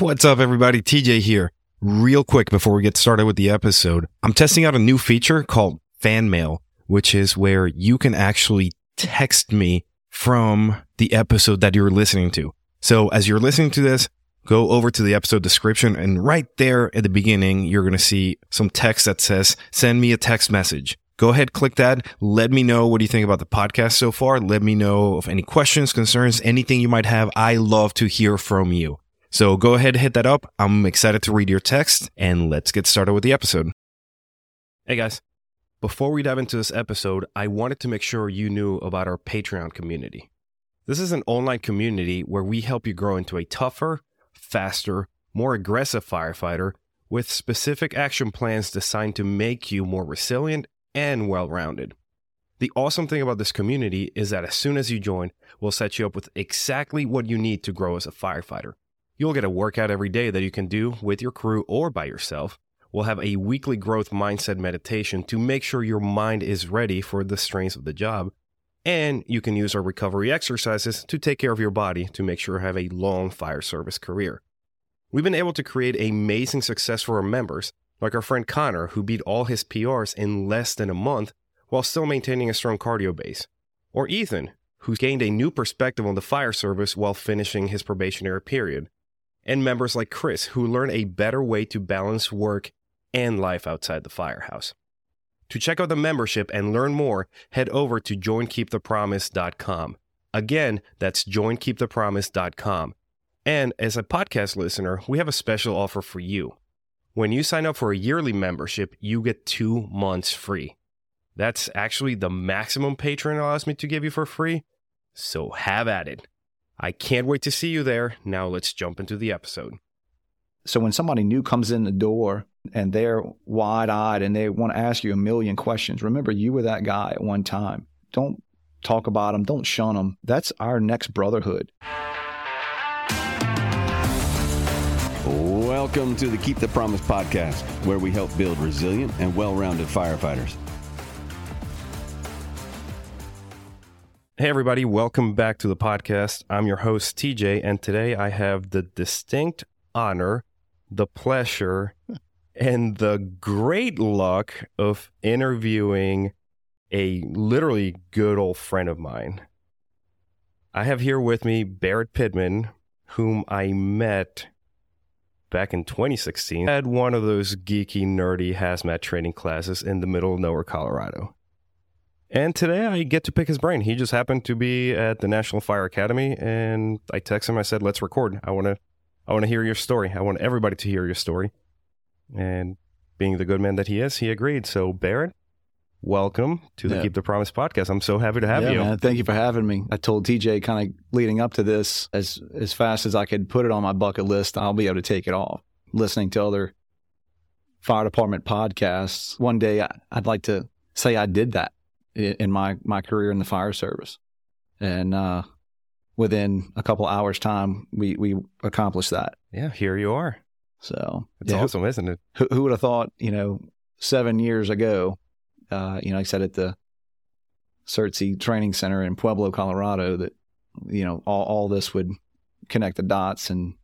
What's up, everybody? TJ here. Real quick before we get started with the episode, I'm testing out a new feature called Fan Mail, which is where you can actually text me from the episode that you're listening to. So as you're listening to this, go over to the episode description and right there at the beginning, you're going to see some text that says, send me a text message. Go ahead, click that. Let me know what you think about the podcast so far. Let me know of any questions, concerns, anything you might have. I love to hear from you. So go ahead, and hit that up. I'm excited to read your text and let's get started with the episode. Hey guys, before we dive into this episode, I wanted to make sure you knew about our Patreon community. This is an online community where we help you grow into a tougher, faster, more aggressive firefighter with specific action plans designed to make you more resilient and well rounded. The awesome thing about this community is that as soon as you join, we'll set you up with exactly what you need to grow as a firefighter. You'll get a workout every day that you can do with your crew or by yourself. We'll have a weekly growth mindset meditation to make sure your mind is ready for the strains of the job. And you can use our recovery exercises to take care of your body to make sure you have a long fire service career. We've been able to create amazing success for our members, like our friend Connor, who beat all his PRs in less than a month while still maintaining a strong cardio base. Or Ethan, who gained a new perspective on the fire service while finishing his probationary period and members like Chris, who learn a better way to balance work and life outside the firehouse. To check out the membership and learn more, head over to joinkeepthepromise.com. Again, that's joinkeepthepromise.com. And as a podcast listener, we have a special offer for you. When you sign up for a yearly membership, you get two months free. That's actually the maximum Patreon allows me to give you for free. So have at it. I can't wait to see you there. Now let's jump into the episode. So when somebody new comes in the door and they're wide eyed and they want to ask you a million questions, remember you were that guy at one time. Don't talk about them, don't shun them. That's our next brotherhood. Welcome to the Keep the Promise podcast, where we help build resilient and well rounded firefighters. Hey, everybody, welcome back to the podcast. I'm your host, TJ, and today I have the distinct honor, the pleasure, and the great luck of interviewing a literally good old friend of mine. I have here with me Barrett Pittman, whom I met back in 2016 at one of those geeky, nerdy hazmat training classes in the middle of nowhere, Colorado. And today I get to pick his brain. He just happened to be at the National Fire Academy, and I texted him. I said, "Let's record. I want to, I want to hear your story. I want everybody to hear your story." And being the good man that he is, he agreed. So Barrett, welcome to the Yeah. Keep the Promise podcast. I'm so happy to have yeah, you. man. Thank you for having me. I told TJ kind of leading up to this, as as fast as I could put it on my bucket list, I'll be able to take it off. Listening to other fire department podcasts, one day I, I'd like to say I did that in my my career in the fire service, and uh, within a couple hours time, we we accomplished that. Yeah, here you are. So It's yeah, awesome, isn't it? who, who would have thought, you know, seven years ago, uh, you know, I said at the SERTC Training Center in Pueblo, Colorado, that, you know, all, all this would connect the dots and,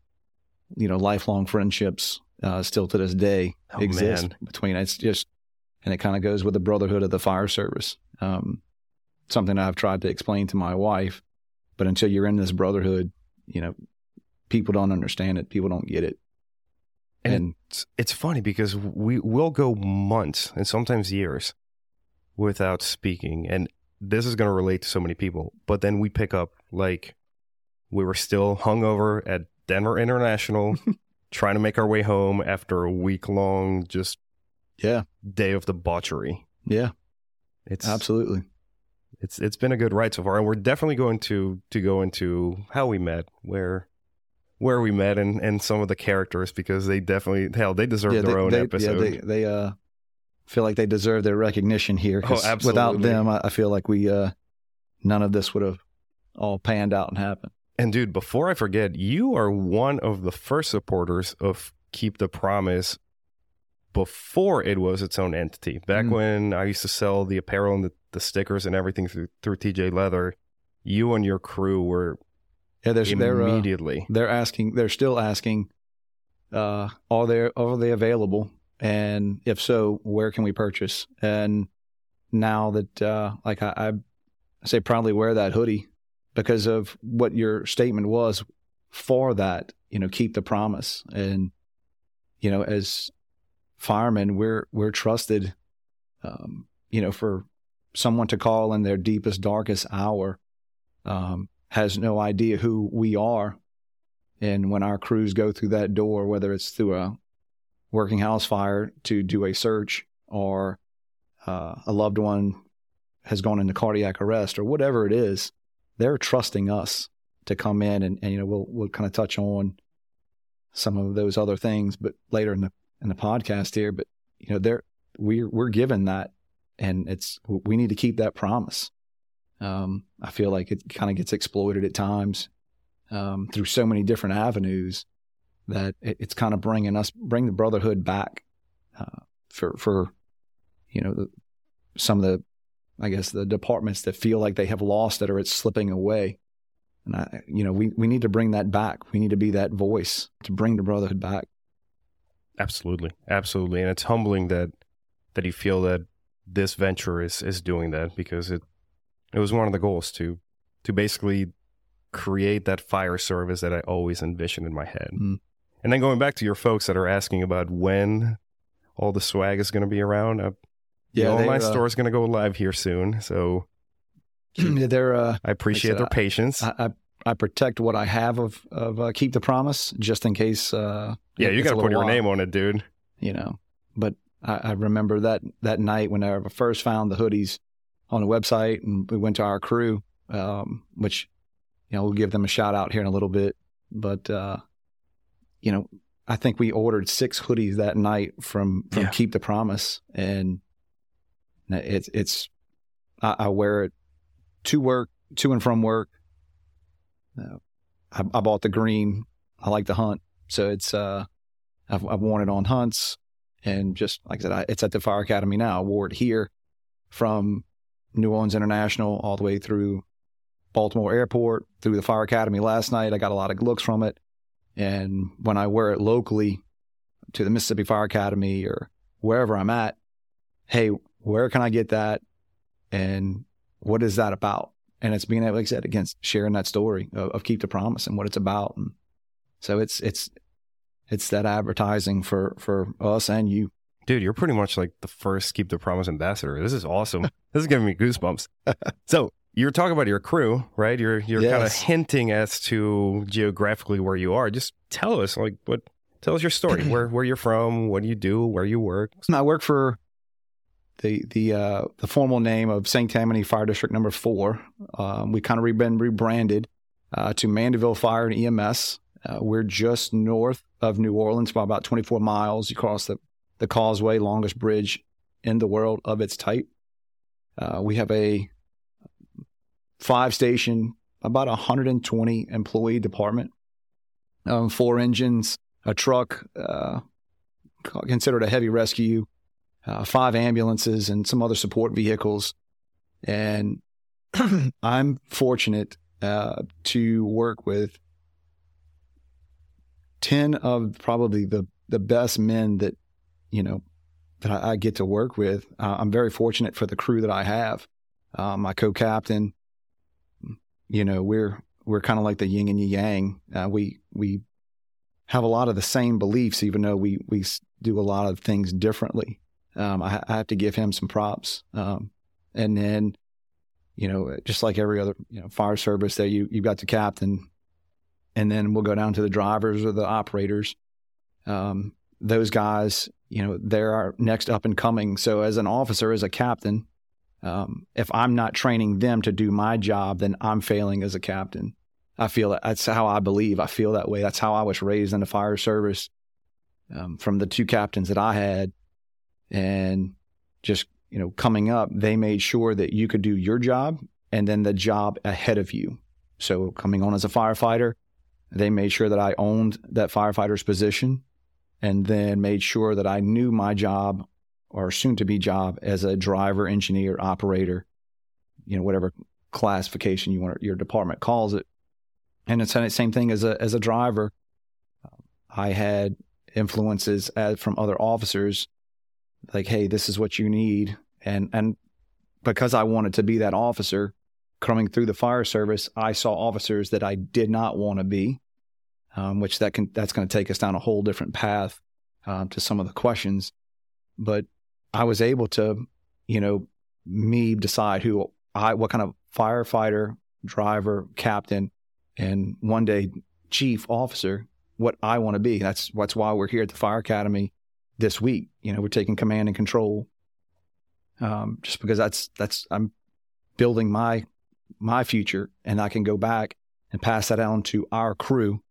you know, lifelong friendships uh, still to this day Oh, exist man. between. It's just, and it kind of goes with the brotherhood of the fire service. Um, something I've tried to explain to my wife, but until you're in this brotherhood, you know, people don't understand it. People don't get it. And and It's, it's funny because we will go months and sometimes years without speaking, and this is going to relate to so many people. But then we pick up like we were still hungover at Denver International, trying to make our way home after a week long just yeah, day of debauchery. yeah, It's absolutely. it's it's been a good ride so far, and we're definitely going to to go into how we met, where where we met, and and some of the characters because they definitely hell they deserve yeah, their they, own they, episode. Yeah, they, they uh, feel like they deserve their recognition here. Oh, absolutely. Without them, I, I feel like we uh, none of this would have all panned out and happened. And dude, before I forget, you are one of the first supporters of Keep the Promise before it was its own entity. Back Mm. when I used to sell the apparel and the, the stickers and everything through, through TJ Leather, you and your crew were Yeah, they're they're uh, immediately. they're asking, they're still asking uh, are they are they available? And if so, where can we purchase? And now that uh, like I, I say proudly wear that hoodie because of what your statement was for that, you know, keep the promise. And, you know, as firemen, we're, we're trusted, um, you know, for someone to call in their deepest, darkest hour, um, has no idea who we are. And when our crews go through that door, whether it's through a working house fire to do a search or uh, a loved one has gone into cardiac arrest or whatever it is, they're trusting us to come in and, and you know we'll we'll kind of touch on some of those other things, but later in the in the podcast here. But you know they're we're we're given that, and it's we need to keep that promise. Um, I feel like it kind of gets exploited at times um, through so many different avenues that it, it's kind of bringing us bring the brotherhood back uh, for for you know the, some of the I guess the departments that feel like they have lost that or it's slipping away. And I, you know, we, we need to bring that back. We need to be that voice to bring the brotherhood back. Absolutely. Absolutely. And it's humbling that, that you feel that this venture is, is doing that because it, it was one of the goals to, to basically create that fire service that I always envisioned in my head. Mm. And then going back to your folks that are asking about when all the swag is going to be around, uh, yeah, the online uh, store is going to go live here soon. So they're. Uh, I appreciate said, their patience. I, I, I, protect what I have of of uh, keep the promise just in case. Uh, yeah, you got to put your while, name on it, dude. You know, but I, I, remember that that night when I first found the hoodies on the website, and we went to our crew, um, which you know we'll give them a shout out here in a little bit. But uh, you know, I think we ordered six hoodies that night from from yeah. Keep the Promise, and it's it's I, I, wear it to work, to and from work. Uh, I, I, bought the green. I like to hunt, so it's uh, I've, I've worn it on hunts, and just like I said, I, it's at the Fire Academy now. I wore it here from New Orleans International all the way through Baltimore Airport, through the Fire Academy last night. I got a lot of looks from it, and when I wear it locally to the Mississippi Fire Academy or wherever I'm at, hey, where can I get that? And what is that about? And it's being able, like I said, against sharing that story of, of keep the promise and what it's about. And so it's, it's, it's that advertising for, for us and you. Dude, you're pretty much like the first keep the promise ambassador. This is awesome. this is giving me goosebumps. so you're talking about your crew, right? You're you're yes. kind of hinting as to geographically where you are. Just tell us, like, what? Tell us your story. where where you're from? What do you do? Where you work? I work for the the uh, the formal name of St. Tammany Fire District Number Four. Um, we kind of been rebranded uh, to Mandeville Fire and EMS. Uh, we're just north of New Orleans by about 24 miles. You cross the the causeway, longest bridge in the world of its type. Uh, we have a five station, about 120 employee department, um, four engines, a truck, uh, considered a heavy rescue, uh, five ambulances, and some other support vehicles. And I'm fortunate uh, to work with 10 of probably the, the best men that, you know, that I, I get to work with. Uh, I'm very fortunate for the crew that I have. Uh, my co-captain, you know, we're, we're kind of like the yin and yang. Uh, we, we have a lot of the same beliefs, even though we, we do a lot of things differently. Um, I, I, have to give him some props. Um, and then, you know, just like every other you know fire service, there you you've got the captain, and then we'll go down to the drivers or the operators. Um, those guys, you know, they're our next up and coming. So as an officer, as a captain, um, if I'm not training them to do my job, then I'm failing as a captain. I feel that that's how I believe. I feel that way. That's how I was raised in the fire service. Um, from the two captains that I had, and just you know coming up they made sure that you could do your job and then the job ahead of you. So coming on as a firefighter they made sure that i owned that firefighter's position and then made sure that i knew my job or soon to be job as a driver engineer operator you know whatever classification you want your department calls it. And it's the same thing as a as a driver. I had influences as, from other officers, like, hey, this is what you need, and and because I wanted to be that officer coming through the fire service, I saw officers that I did not want to be, um, which that can that's going to take us down a whole different path um, to some of the questions. But I was able to, you know, me decide who I, what kind of firefighter, driver, captain, and one day chief officer, what I want to be. That's that's why we're here at the Fire Academy this week. You know, we're taking command and control. Um, just because that's that's I'm building my my future, and I can go back and pass that on to our crew,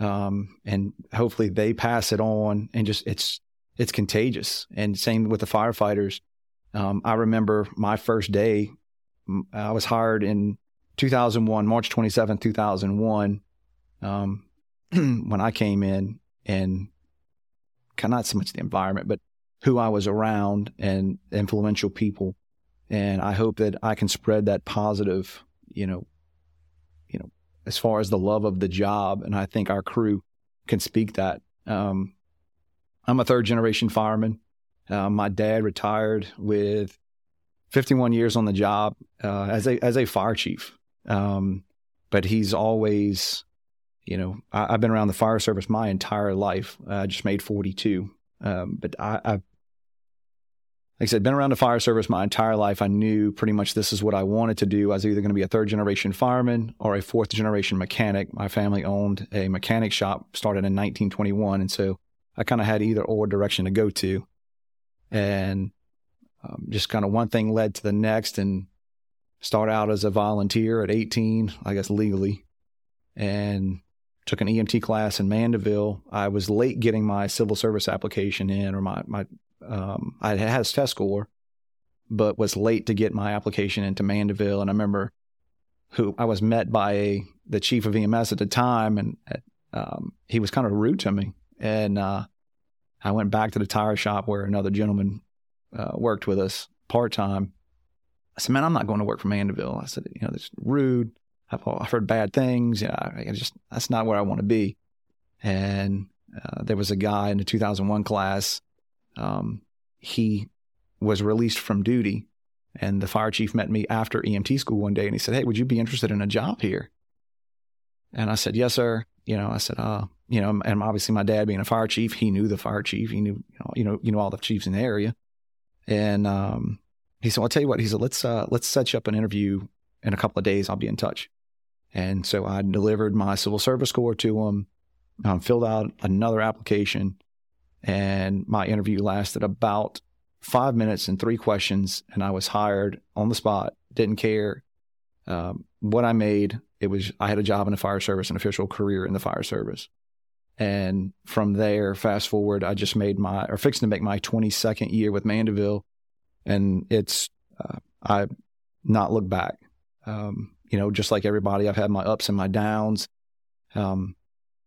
um, and hopefully they pass it on, and just it's it's contagious. And same with the firefighters. Um, I remember my first day. I was hired in 2001, March 27, 2001, um, when I came in, and not so much the environment, but who I was around and influential people. And I hope that I can spread that positive, you know, you know, as far as the love of the job. And I think our crew can speak that. Um, I'm a third generation fireman. Uh, my dad retired with 51 years on the job uh, as a as a fire chief. Um, but he's always, you know, I, have been around the fire service my entire life. I just made 42. Um, but I, I've, like I said, been around the fire service my entire life. I knew pretty much this is what I wanted to do. I was either going to be a third generation fireman or a fourth generation mechanic. My family owned a mechanic shop, started in 1921. And so I kind of had either or direction to go to. And um, just kind of one thing led to the next and start out as a volunteer at 18, I guess legally, and took an EMT class in Mandeville. I was late getting my civil service application in, or my, my um, I had a test score, but was late to get my application into Mandeville. And I remember who I was met by a, the chief of EMS at the time, and um, he was kind of rude to me. And uh, I went back to the tire shop where another gentleman uh, worked with us part time. I said, "Man, I'm not going to work for Mandeville." I said, "You know, it's rude. I've, I've heard bad things. You know, I, just that's not where I want to be." And uh, there was a guy in the 2001 class. Um, he was released from duty, and the fire chief met me after EMT school one day, and he said, "Hey, would you be interested in a job here?" And I said, "Yes, sir." You know, I said, "Uh, you know," and obviously my dad being a fire chief, he knew the fire chief. He knew, you know, you know, you know all the chiefs in the area. And um, he said, well, "I'll tell you what." He said, "Let's uh, let's set you up an interview in a couple of days. I'll be in touch." And so I delivered my civil service score to him, um, filled out another application, and my interview lasted about five minutes and three questions, and I was hired on the spot. Didn't care um, what I made. It was I had a job in the fire service, an official career in the fire service. And from there, fast forward, I just made my, or fixing to make my 22nd year with Mandeville. And it's, uh, I not look back. Um, you know, just like everybody, I've had my ups and my downs. Um,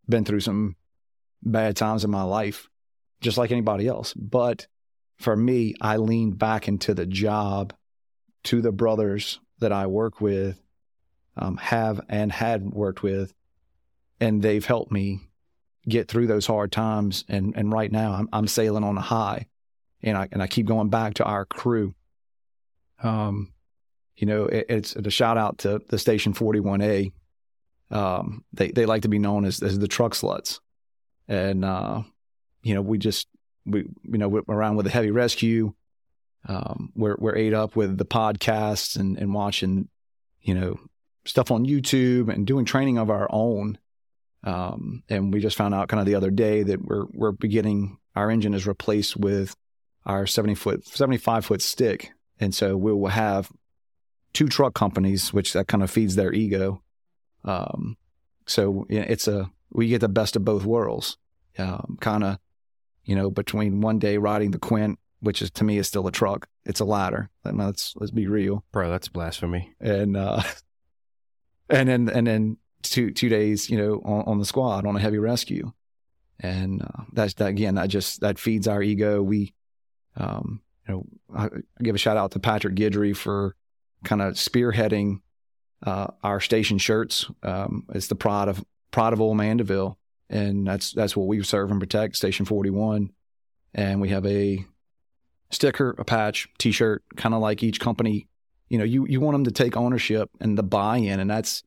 been through some bad times in my life, just like anybody else. But for me, I leaned back into the job to the brothers that I work with, um, have and had worked with, and they've helped me get through those hard times. And and right now I'm I'm sailing on a high, and I and I keep going back to our crew. Um, you know, it, it's a shout out to the station 41A. Um, they they like to be known as as the truck sluts, and uh, you know we just we you know we're around with the heavy rescue. Um, we're we're ate up with the podcasts and and watching, you know, stuff on YouTube and doing training of our own. Um, and we just found out kind of the other day that we're we're beginning our engine is replaced with our 70 foot 75 foot stick and so we will have two truck companies which that kind of feeds their ego. Um, so it's a we get the best of both worlds. Um, kind of you know between one day riding the quint which is to me is still a truck it's a ladder. Let's let's be real. Bro that's blasphemy. And uh and then and then two two days, you know, on, on the squad on a heavy rescue, and uh, that's that again. That just that feeds our ego. We, um, you know, I give a shout out to Patrick Guidry for kind of spearheading uh, our station shirts. Um, it's the pride of pride of Old Mandeville, and that's that's what we serve and protect. Station Forty One, and we have a sticker, a patch, T-shirt, kind of like each company. You know, you you want them to take ownership and the buy-in, and that's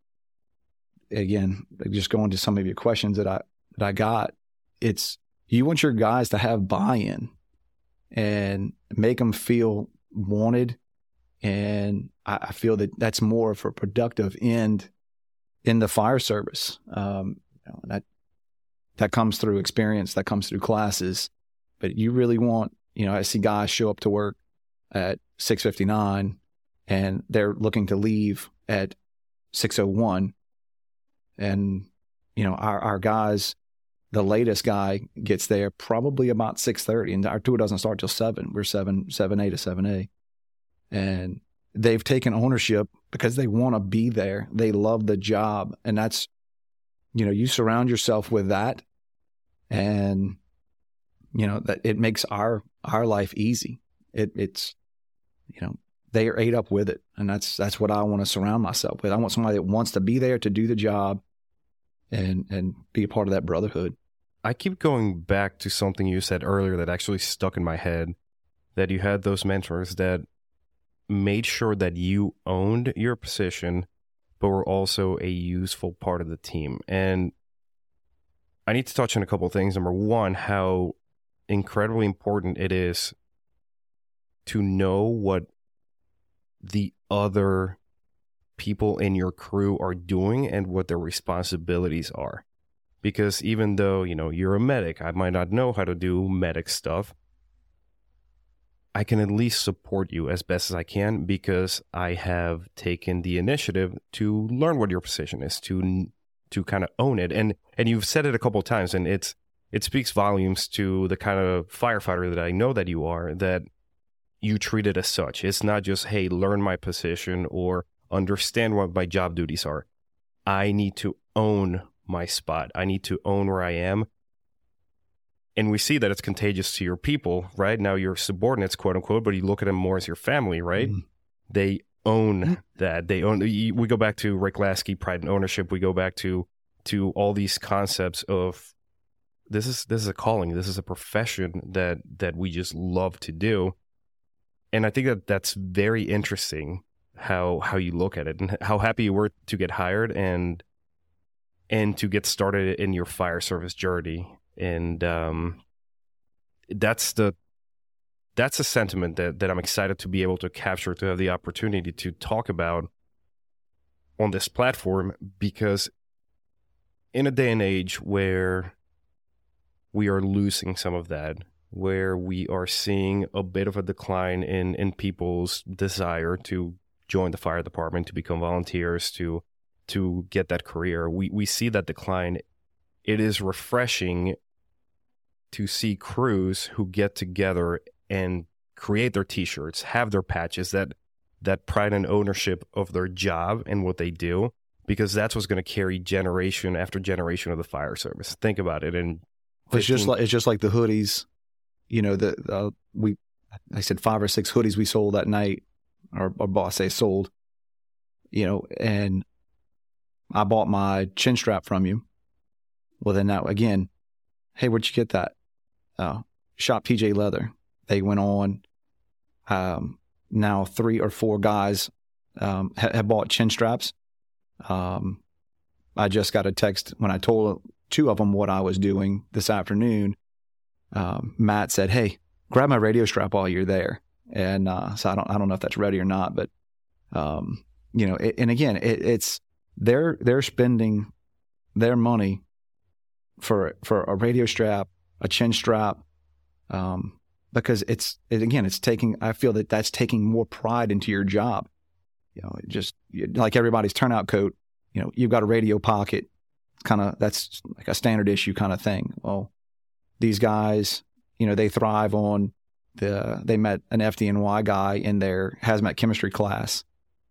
again just going to some of your questions that I that I got. It's you want your guys to have buy-in and make them feel wanted, and I, I feel that that's more of a productive end in the fire service. Um, you know, that that comes through experience, that comes through classes. But you really want, you know, I see guys show up to work at 6:59 and they're looking to leave at 6:01 and you know, our our guys the latest guy gets there probably about 6.30 and our tour doesn't start till 7 we're 7 7a to 7a and they've taken ownership because they want to be there. They love the job and that's you know you surround yourself with that and you know that it makes our our life easy. It it's you know they are ate up with it and that's that's what i want to surround myself with. I want somebody that wants to be there to do the job and and be a part of that brotherhood. I keep going back to something you said earlier that actually stuck in my head that you had those mentors that made sure that you owned your position, but were also a useful part of the team. And I need to touch on a couple things. Number one, how incredibly important it is to know what the other people in your crew are doing and what their responsibilities are because even though you know you're a medic i might not know how to do medic stuff i can at least support you as best as i can because i have taken the initiative to learn what your position is to to kind of own it and and you've said it a couple times and it's it speaks volumes to the kind of firefighter that i know that you are that you treat it as such it's not just hey learn my position or understand what my job duties are i need to own my spot. I need to own where I am. And we see that it's contagious to your people, right? Now your subordinates, quote unquote, but you look at them more as your family, right? Mm. They own that. They own. We go back to Rick Lasky, pride and ownership. We go back to to all these concepts of this is this is a calling. This is a profession that that we just love to do. And I think that that's very interesting how how you look at it and how happy you were to get hired and and to get started in your fire service journey. And um, that's the that's a sentiment that, that I'm excited to be able to capture, to have the opportunity to talk about on this platform because in a day and age where we are losing some of that, where we are seeing a bit of a decline in, in people's desire to join the fire department, to become volunteers, to to get that career. We we see that decline. It is refreshing to see crews who get together and create their t-shirts, have their patches, that that pride and ownership of their job and what they do, because that's what's going to carry generation after generation of the fire service. Think about it, and 15... it's just like it's just like the hoodies. You know, the uh, we I said five or six hoodies we sold that night, our, or boss say sold. You know, and I bought my chin strap from you. Well, then that again, hey, where'd you get that? Uh, shop TJ Leather. They went on. Um, now three or four guys um, ha- have bought chin straps. Um, I just got a text when I told two of them what I was doing this afternoon. Um, Matt said, "Hey, grab my radio strap while you're there." And uh, so I don't I don't know if that's ready or not, but um, you know, it, and again, it, it's they're they're spending their money for for a radio strap, a chin strap, um, because it's it, again it's taking. I feel that that's taking more pride into your job. You know, just like everybody's turnout coat. You know, you've got a radio pocket. Kind of that's like a standard issue kind of thing. Well, these guys, you know, they thrive on the. They met an FDNY guy in their hazmat chemistry class,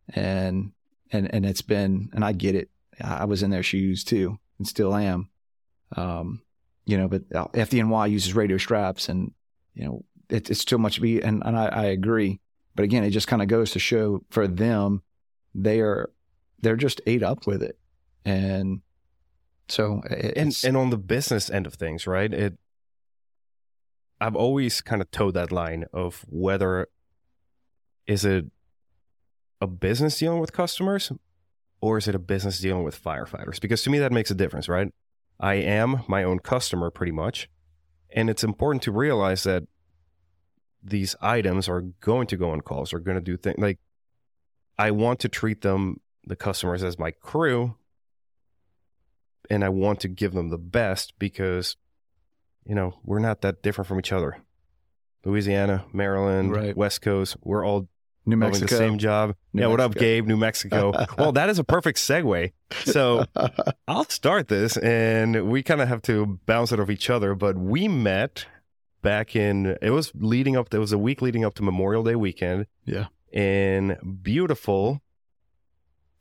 and and and it's been and I get it. I was in their shoes too, and still am. Um, you know, but uh, FDNY uses radio straps, and you know it, it's too much to be. And, and I, I agree, but again, it just kind of goes to show for them, they are they're just ate up with it, and So and and on the business end of things, right? It I've always kind of towed that line of whether is it a business dealing with customers or is it a business dealing with firefighters? Because to me that makes a difference, right? I am my own customer pretty much. And it's important to realize that these items are going to go on calls, are going to do things like I want to treat them, the customers, as my crew. And I want to give them the best because, you know, we're not that different from each other. Louisiana, Maryland, Right. West Coast, we're all New Mexico. the same job. New yeah, what up, Gabe? New Mexico. well, that is a perfect segue. So I'll start this, and we kind of have to bounce it off each other. But we met back in it was leading up. There was a week leading up to Memorial Day weekend. Yeah. in beautiful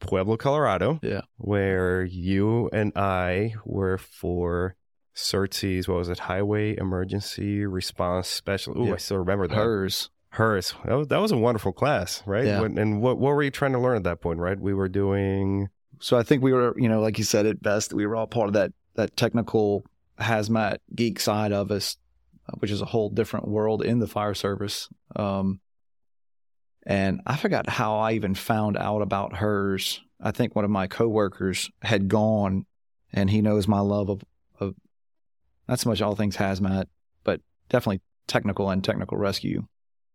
Pueblo, Colorado. Yeah. where you and I were for SERTC's. What was it? Highway Emergency Response Special. Ooh, Yeah. I still remember that. Hers. Hers. That was, that was a wonderful class, right? Yeah. When- and what what were you trying to learn at that point, right? We were doing So I think we were, you know, like you said at best, we were all part of that that technical hazmat geek side of us, uh, which is a whole different world in the fire service. Um, and I forgot how I even found out about hers. I think one of my coworkers had gone, and he knows my love of of not so much all things hazmat, but definitely technical and technical rescue.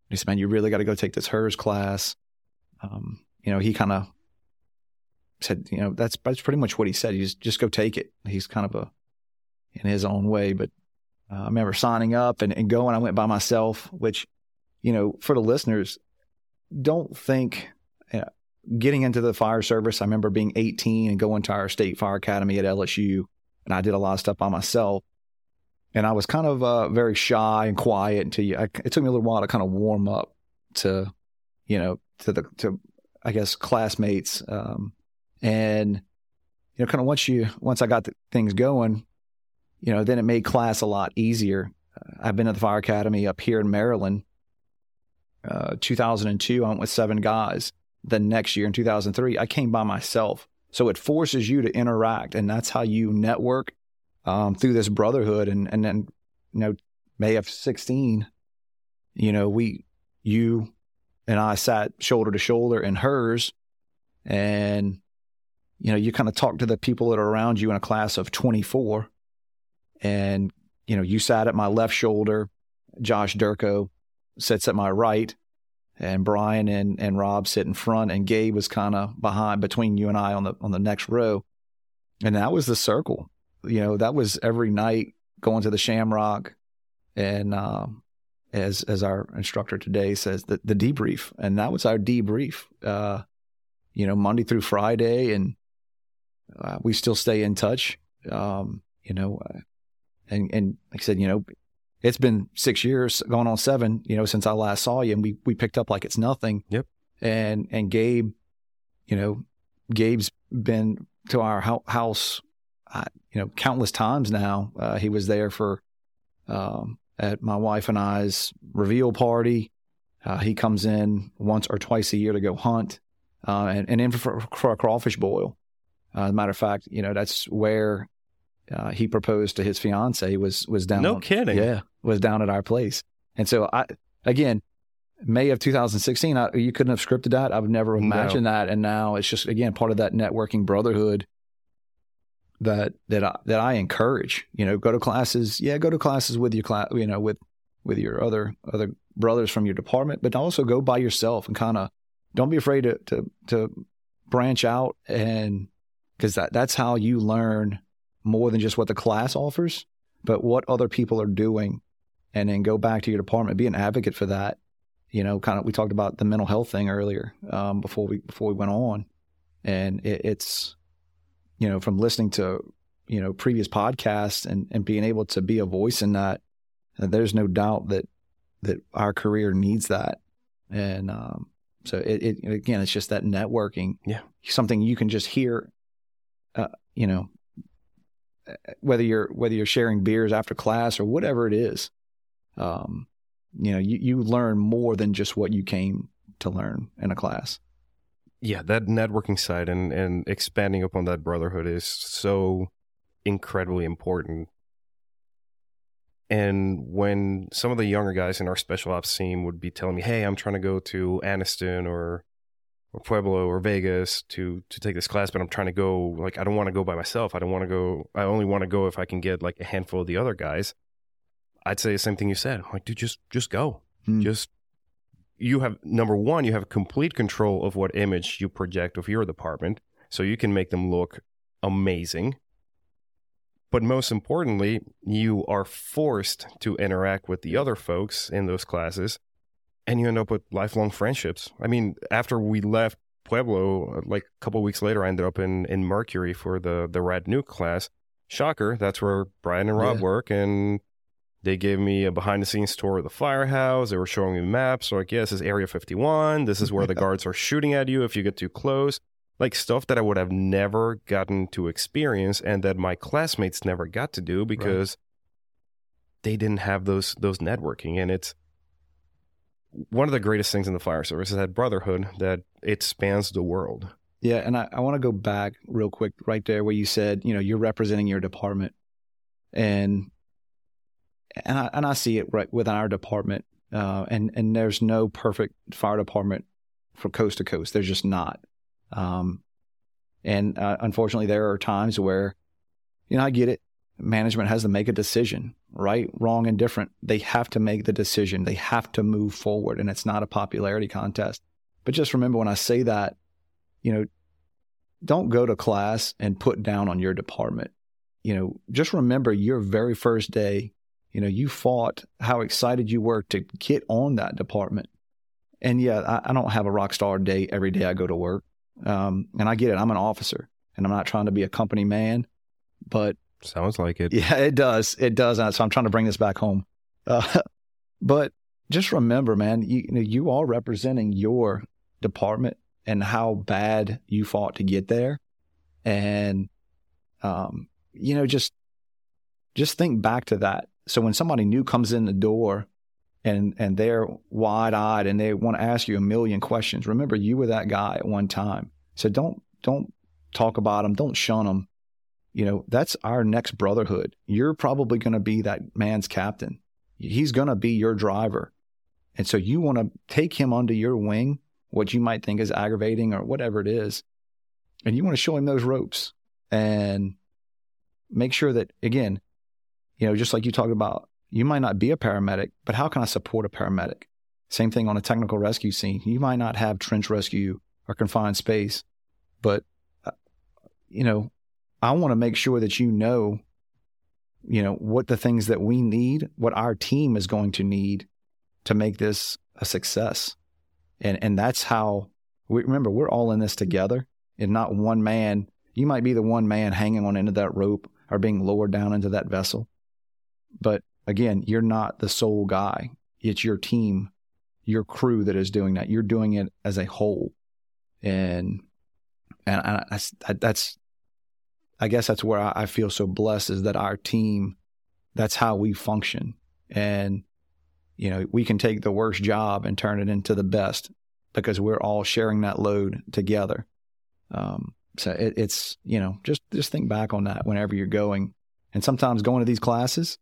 He said, "Man, you really got to go take this hers class." Um, you know, he kind of said, you know, that's that's pretty much what he said. He's just go take it. He's kind of a in his own way, but uh, I remember signing up and, and going. I went by myself, which, you know, for the listeners, don't think you know, getting into the fire service. I remember being 18 and going to our state fire academy at LSU, and I did a lot of stuff by myself. And I was kind of uh, very shy and quiet until you. I, it took me a little while to kind of warm up to, you know, to the to I guess classmates. Um, and you know, kind of once you once I got the things going, you know, then it made class a lot easier. Uh, I've been at the fire academy up here in Maryland. Uh, 2002, I went with seven guys. Then next year in 2003, I came by myself. So it forces you to interact, and that's how you network um, through this brotherhood. And and then, you know, May of 16, you know, we, you, and I sat shoulder to shoulder in hers, and you know, you kind of talk to the people that are around you in a class of 24. And, you know, you sat at my left shoulder, Josh Durko sits at my right, and Brian and, and Rob sit in front, and Gabe was kind of behind between you and I on the on the next row. And that was the circle. You know, that was every night going to the Shamrock and um as as our instructor today says, the, the debrief. And that was our debrief. Uh, you know, Monday through Friday, and uh, we still stay in touch. Um, you know, uh, and and like I said, you know, it's been six years, going on seven, you know, since I last saw you, and we we picked up like it's nothing. Yep. And and Gabe, you know, Gabe's been to our house, uh, you know, countless times now. Uh, he was there for um, at my wife and I's reveal party. Uh, he comes in once or twice a year to go hunt, uh, and, and in for, for a crawfish boil. Uh, as a matter of fact, you know that's where uh, he proposed to his fiance was was down. no kidding. Yeah, was down at our place. And so I again, May of 2016, I, you couldn't have scripted that. I would never have No. imagined that. And now it's just again part of that networking brotherhood that that I, that I encourage. You know, go to classes. Yeah, go to classes with your class. You know, with with your other other brothers from your department, but also go by yourself and kind of don't be afraid to to to branch out and because that that's how you learn more than just what the class offers, but what other people are doing, and then go back to your department, be an advocate for that. You know, kind of we talked about the mental health thing earlier um, before we before we went on, and it, it's you know from listening to you know previous podcasts and and being able to be a voice in that, uh, there's no doubt that that our career needs that, and um, so it, it again it's just that networking, Yeah. something you can just hear, uh, you know, whether you're whether you're sharing beers after class or whatever it is, um, you know, you, you learn more than just what you came to learn in a class. Yeah, that networking side and and expanding upon that brotherhood is so incredibly important. And when some of the younger guys in our special ops team would be telling me, "Hey, I'm trying to go to Anniston or or Pueblo or Vegas to to take this class, but I'm trying to go like I don't want to go by myself. I don't want to go. I only want to go if I can get like a handful of the other guys." I'd say the same thing you said. I'm like, dude, just just go. Hmm. Just you have number one, you have complete control of what image you project of your department, so you can make them look amazing. But most importantly, you are forced to interact with the other folks in those classes, and you end up with lifelong friendships. I mean, after we left Pueblo, like a couple weeks later, I ended up in in Mercury for the the Rad Nuke class. Shocker, that's where Brian and Rob Yeah. work, and they gave me a behind the scenes tour of the firehouse. They were showing me maps. So like, yeah, this is Area 51. This is where the guards are shooting at you if you get too close. Like stuff that I would have never gotten to experience and that my classmates never got to do because they didn't have those those networking. And it's one of the greatest things in the fire service is that brotherhood that it spans the world. Yeah, and I, I want to go back real quick right there where you said, you know, you're representing your department. And and I and I see it right within our department. Uh, and and there's no perfect fire department from coast to coast. There's just not. Um, and uh, unfortunately, there are times where, you know, I get it. Management has to make a decision, right, wrong, and different. They have to make the decision. They have to move forward, and it's not a popularity contest. But just remember, when I say that, you know, don't go to class and put down on your department. You know, just remember your very first day, you know, you fought how excited you were to get on that department. And yeah, I, I don't have a rock star day every day I go to work. Um, and I get it. I'm an officer and I'm not trying to be a company man, but Sounds like it. yeah, it does. It does. So I'm trying to bring this back home. Uh, but just remember, man, you, you know, you are representing your department and how bad you fought to get there. And, um, you know, just, just think back to that. So when somebody new comes in the door and, and they're wide eyed and they want to ask you a million questions, remember you were that guy at one time. So don't, don't talk about them. Don't shun them you know, that's our next brotherhood. You're probably going to be that man's captain. He's going to be your driver. And so you want to take him under your wing, what you might think is aggravating or whatever it is. And you want to show him those ropes and make sure that, again, you know, just like you talked about, you might not be a paramedic, but how can I support a paramedic? Same thing on a technical rescue scene. You might not have trench rescue or confined space, but, uh, you know, I want to make sure that you know, you know, what the things that we need, what our team is going to need to make this a success. And and that's how we remember we're all in this together and not one man. You might be the one man hanging on into that rope or being lowered down into that vessel. But again, you're not the sole guy. It's your team, your crew that is doing that. You're doing it as a whole. And and I, that's that's I guess that's where I feel so blessed is that our team, that's how we function. And, you know, we can take the worst job and turn it into the best because we're all sharing that load together. Um, so it, it's, you know, just, just think back on that whenever you're going. And sometimes going to these classes,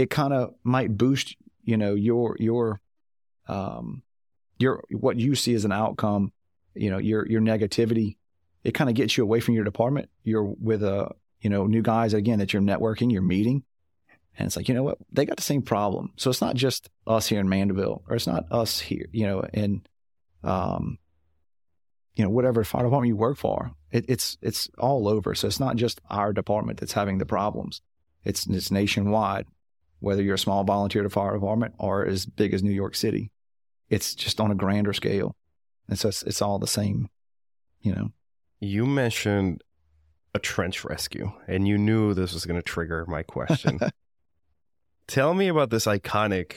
it kind of might boost, you know, your, your, um, your, what you see as an outcome, you know, your, your negativity it kind of gets you away from your department. You're with a, you know, new guys again that you're networking, you're meeting. And it's like, you know what? They got the same problem. So it's not just us here in Mandeville or it's not us here, you know, in, um, you know, whatever fire department you work for. It, it's, it's all over. So it's not just our department that's having the problems. It's, it's nationwide, whether you're a small volunteer fire department or as big as New York City. It's just on a grander scale. And so it's, it's all the same, you know. You mentioned a trench rescue, and you knew this was going to trigger my question. Tell me about this iconic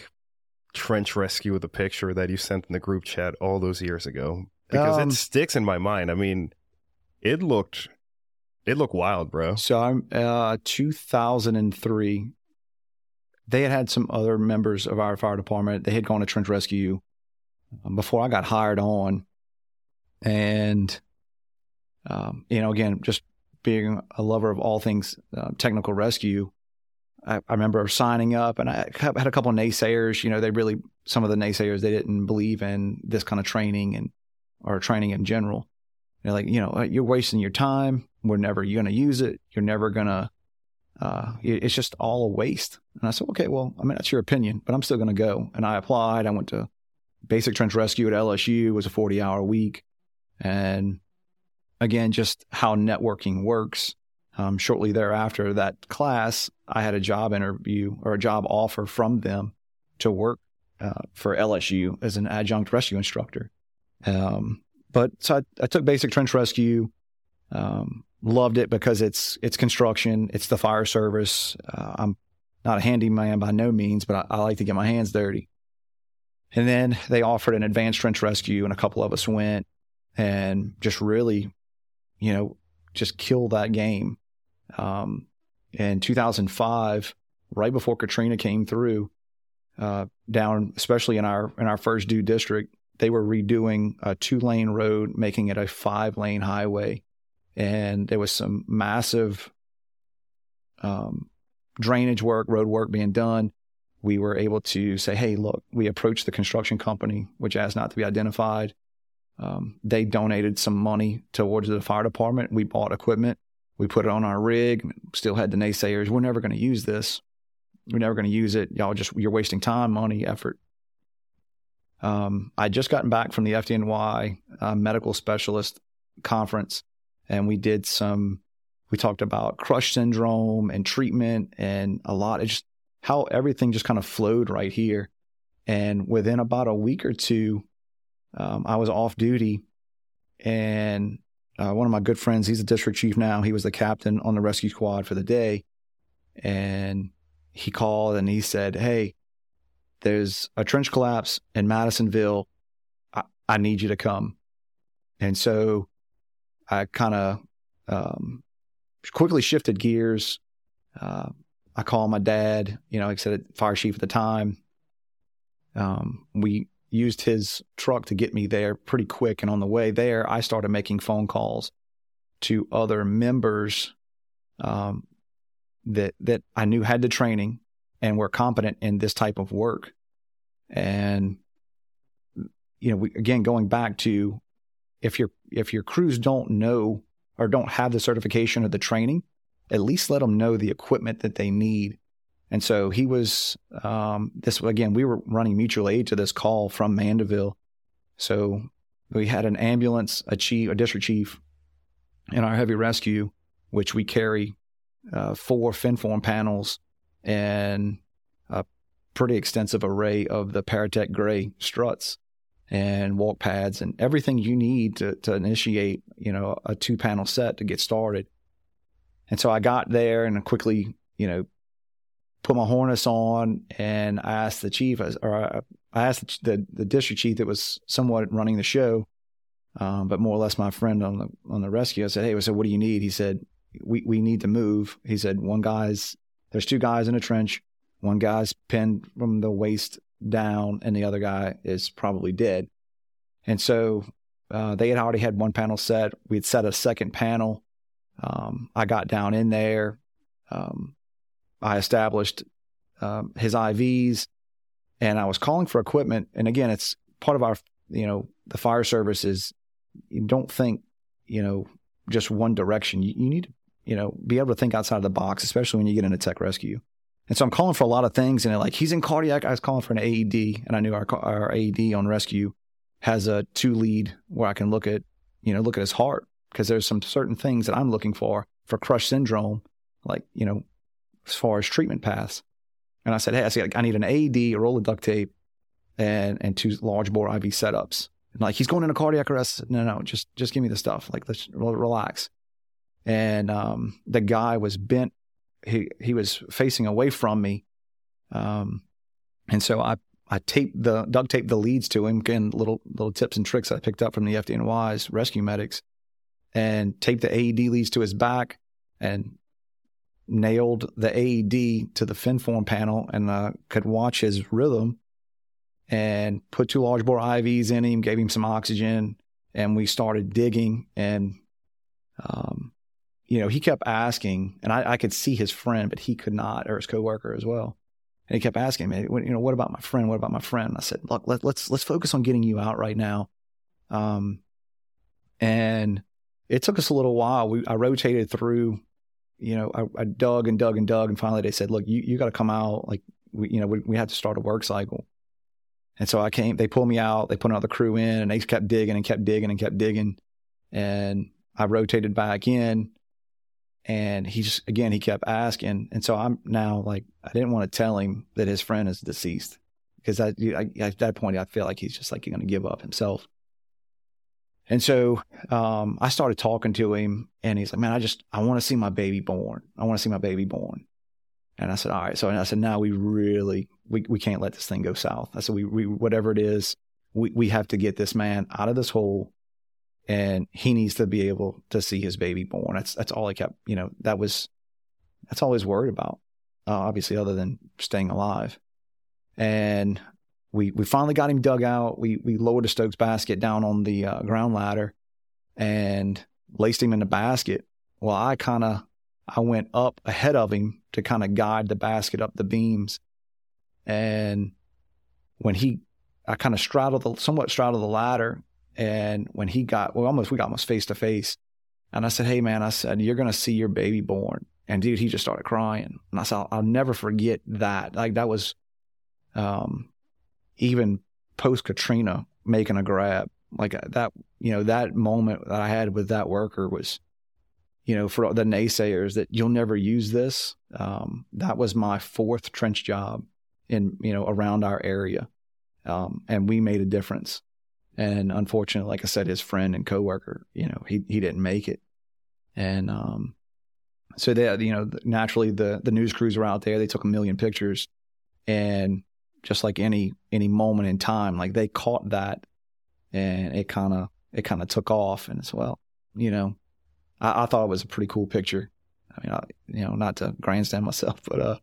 trench rescue with a picture that you sent in the group chat all those years ago, because Um, it sticks in my mind. I mean, it looked, it looked wild, bro. So I'm uh, 2003. They had had some other members of our fire department. They had gone to trench rescue um, before I got hired on, and um, you know, again, just being a lover of all things uh, technical rescue, I, I, remember signing up and I had a couple naysayers. You know, they really, some of the naysayers, they didn't believe in this kind of training and, or training in general. They're like, you know, you're wasting your time. We're never going to use it. You're never going to, uh, it's just all a waste. And I said, okay, well, I mean, that's your opinion, but I'm still going to go. And I applied. I went to basic trench rescue at LSU. It was a 40 hour week. And again, just how networking works. Um, shortly thereafter that class, I had a job interview or a job offer from them to work uh, for LSU as an adjunct rescue instructor. Um, but so I, I, took basic trench rescue. Um, loved it because it's it's construction, it's the fire service. Uh, I'm not a handyman by no means, but I, I like to get my hands dirty. And then they offered an advanced trench rescue, and a couple of us went and just really, you know, just kill that game. Um, in 2005, right before Katrina came through, uh, down especially in our in our first due district, they were redoing a two lane road, making it a five lane highway, and there was some massive um, drainage work, road work being done. We were able to say, "Hey, look, we approached the construction company, which asked not to be identified. Um, they donated some money towards the fire department. We bought equipment. We put it on our rig. Still had the naysayers. We're never going to use this. We're never going to use it. Y'all just you're wasting time, money, effort. Um, I just gotten back from the FDNY uh, medical specialist conference, and we did some. We talked about crush syndrome and treatment, and a lot. It just how everything just kind of flowed right here. And within about a week or two, um, I was off duty, and uh, one of my good friends, he's a district chief now. He was the captain on the rescue squad for the day, and he called and he said, "Hey, there's a trench collapse in Madisonville. I, I need you to come." And so I kind of um, quickly shifted gears. Uh, I called my dad, you know, like I said, fire chief at the time. Um, we used his truck to get me there pretty quick. And on the way there, I started making phone calls to other members um, that that I knew had the training and were competent in this type of work. And you know, we, again, going back to if your if your crews don't know or don't have the certification or the training, at least let them know the equipment that they need and so he was um, this again. We were running mutual aid to this call from Mandeville. So we had an ambulance, a chief, a district chief, in our heavy rescue, which we carry uh, four FinForm panels and a pretty extensive array of the Paratech Gray struts and walk pads and everything you need to, to initiate, you know, a two panel set to get started. And so I got there and quickly, you know, put my harness on and I asked the chief, or I asked the, the district chief that was somewhat running the show, um, but more or less my friend on the on the rescue. I said, "Hey," I said, "What do you need?" He said, "We we need to move." He said, "One guy's there's two guys in a trench. One guy's pinned from the waist down, and the other guy is probably dead." And so uh, they had already had one panel set. We had set a second panel. Um, I got down in there. Um, I established um, his IVs, and I was calling for equipment. And again, it's part of our, you know, the fire service is you don't think, you know, just one direction. You, you need to, you know, be able to think outside of the box, especially when you get into tech rescue. And so I'm calling for a lot of things, and like he's in cardiac. I was calling for an AED, and I knew our our AED on rescue has a two lead where I can look at, you know, look at his heart because there's some certain things that I'm looking for for crush syndrome, like you know as far as treatment paths. And I said, hey, I said, I need an AED, a roll of duct tape, and and two large bore IV setups. And like he's going into cardiac arrest. No, no, just just give me the stuff. Like let's relax. And um, the guy was bent. He he was facing away from me. Um, and so I I taped the duct taped the leads to him. Again, little little tips and tricks I picked up from the FDNY's rescue medics, and taped the AED leads to his back and nailed the AED to the fin form panel and uh, could watch his rhythm and put two large bore IVs in him, gave him some oxygen, and we started digging. And, um, you know, he kept asking, and I, I could see his friend, but he could not, or his coworker as well. And he kept asking me, you know, what about my friend? What about my friend? And I said, look, let, let's let's focus on getting you out right now. Um, and it took us a little while. We I rotated through, you know, I, I dug and dug and dug, and finally they said, look, you you got to come out. Like we, you know, we, we had to start a work cycle. And so I came. They pulled me out. They put another crew in, and they kept digging and kept digging and kept digging. And I rotated back in, and he just again he kept asking, and so I'm now like I didn't want to tell him that his friend is deceased because I, I, at that point I feel like he's just like going to give up himself. And so um, I started talking to him, and he's like, "Man, I just I want to see my baby born. I want to see my baby born." And I said, "All right." So I said, "Now we really we we can't let this thing go south." I said, "We we whatever it is, we we have to get this man out of this hole, and he needs to be able to see his baby born." That's that's all I kept. You know, that was that's all was worried about. Uh, obviously, other than staying alive. And we we finally got him dug out. We we lowered the Stokes basket down on the uh, ground ladder and laced him in the basket. Well, I kind of I went up ahead of him to kind of guide the basket up the beams, and when he I kind of straddled the somewhat straddled the ladder, and when he got well, almost we got almost face to face, and I said, "Hey man," I said, "You're gonna see your baby born." And dude, he just started crying, and I said, "I'll, I'll never forget that. Like that was." Um, even post Katrina making a grab like uh, that, you know, that moment that I had with that worker was, you know, for the naysayers that you'll never use this. Um, that was my fourth trench job in, you know, around our area. Um, and we made a difference. And unfortunately, like I said, his friend and coworker, you know, he, he didn't make it. And, um, so that, you know, naturally the, the news crews were out there. They took a million pictures and just like any any moment in time. Like they caught that, and it kind of it kind of took off. And as well, you know, I, I, thought it was a pretty cool picture. I mean, I, you know, not to grandstand myself, but uh,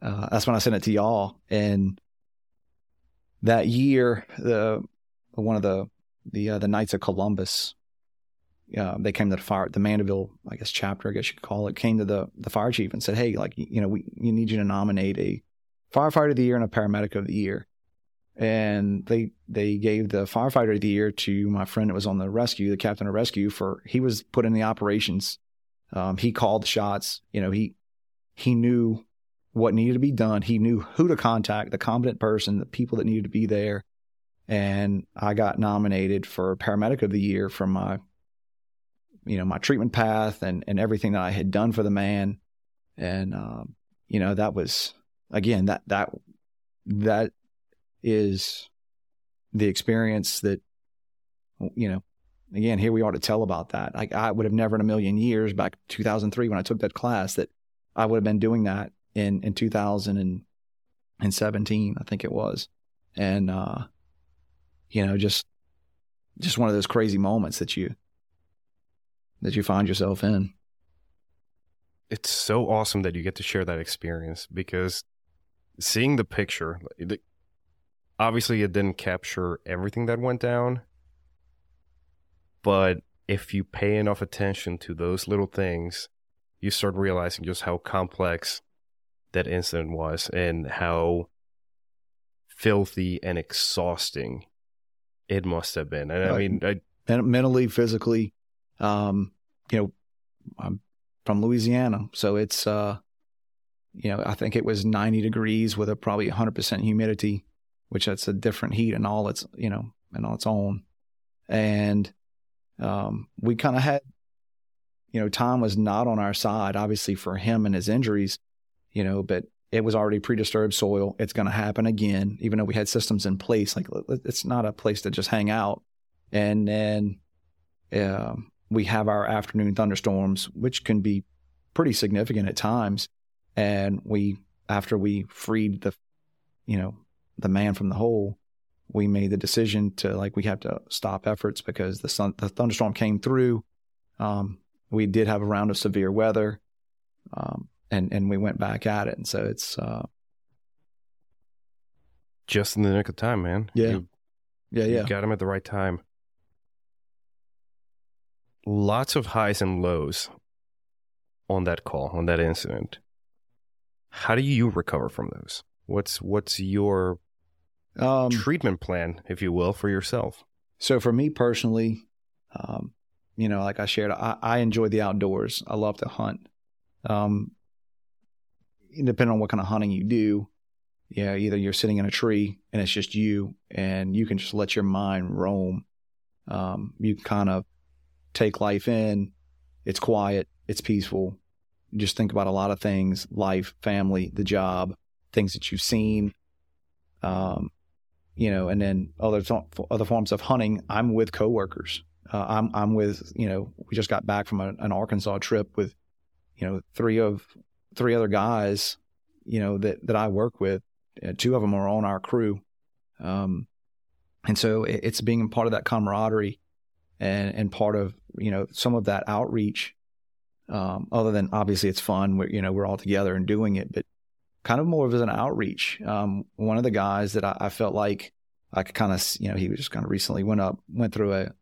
uh, that's when I sent it to y'all. And that year, the one of the the uh, the Knights of Columbus, uh, they came to the fire, the Mandeville, I guess chapter, I guess you could call it, came to the the fire chief and said, "Hey, like you know, we you need you to nominate a firefighter of the year and a paramedic of the year. And they they gave the firefighter of the year to my friend that was on the rescue, the captain of rescue, for he was put in the operations. Um, he called the shots. You know, he he knew what needed to be done. He knew who to contact, the competent person, the people that needed to be there. And I got nominated for paramedic of the year from my, you know, my treatment path and and everything that I had done for the man. And um, you know, that was again, that that that is the experience that you know. Again, here we are to tell about that. Like I would have never in a million years back 2003 when I took that class that I would have been doing that in in 2017, I think it was, and uh, you know, just just one of those crazy moments that you that you find yourself in. It's so awesome that you get to share that experience because seeing the picture, obviously it didn't capture everything that went down, but if you pay enough attention to those little things, you start realizing just how complex that incident was and how filthy and exhausting it must have been. And I mean, I, mentally, physically, um, you know, I'm from Louisiana, so it's uh, you know, I think it was 90 degrees with a probably 100% humidity, which that's a different heat and all its, you know, and all its own. And um, we kind of had, you know, time was not on our side, obviously for him and his injuries, you know, but it was already pre-disturbed soil. It's going to happen again, even though we had systems in place. Like it's not a place to just hang out. And then uh, we have our afternoon thunderstorms, which can be pretty significant at times and we after we freed the you know the man from the hole we made the decision to like we have to stop efforts because the sun the thunderstorm came through um, we did have a round of severe weather um, and and we went back at it and so it's uh, just in the nick of time man yeah you, yeah yeah got him at the right time lots of highs and lows on that call, on that incident, how do you recover from those? What's what's your Um, treatment plan, if you will, for yourself? So for me personally, um, you know, like I shared, I, I enjoy the outdoors. I love to hunt. Um, depending on what kind of hunting you do, you know, either you're sitting in a tree and it's just you, and you can just let your mind roam. Um, you kind of take life in. It's quiet. It's peaceful. You just think about a lot of things: life, family, the job, things that you've seen. Um, you know, and then other other forms of hunting. I'm with coworkers. Uh, I'm I'm with you know we just got back from a, an Arkansas trip with you know three of three other guys you know that that I work with. Uh, two of them are on our crew, um, and so it, it's being part of that camaraderie and and part of you know some of that outreach. Um, other than obviously it's fun, we're, you know we're all together and doing it, but kind of more of as an outreach. Um, one of the guys that I, I felt like I could kind of, you know, he just kind of recently went up, went through a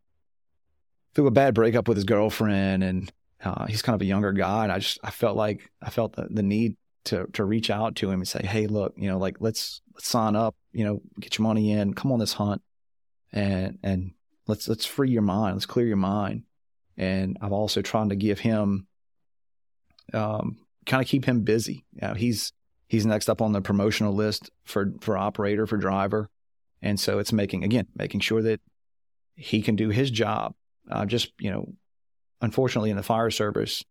through a bad breakup with his girlfriend, and uh, he's kind of a younger guy, and I just I felt like I felt the, the need to to reach out to him and say, hey, look, you know, like let's let's sign up, you know, get your money in, come on this hunt, and and let's let's free your mind, let's clear your mind, and I've also trying to give him, um, kind of keep him busy. You know, he's he's next up on the promotional list for for operator for driver. And so it's making again making sure that he can do his job uh, just you know unfortunately in the fire service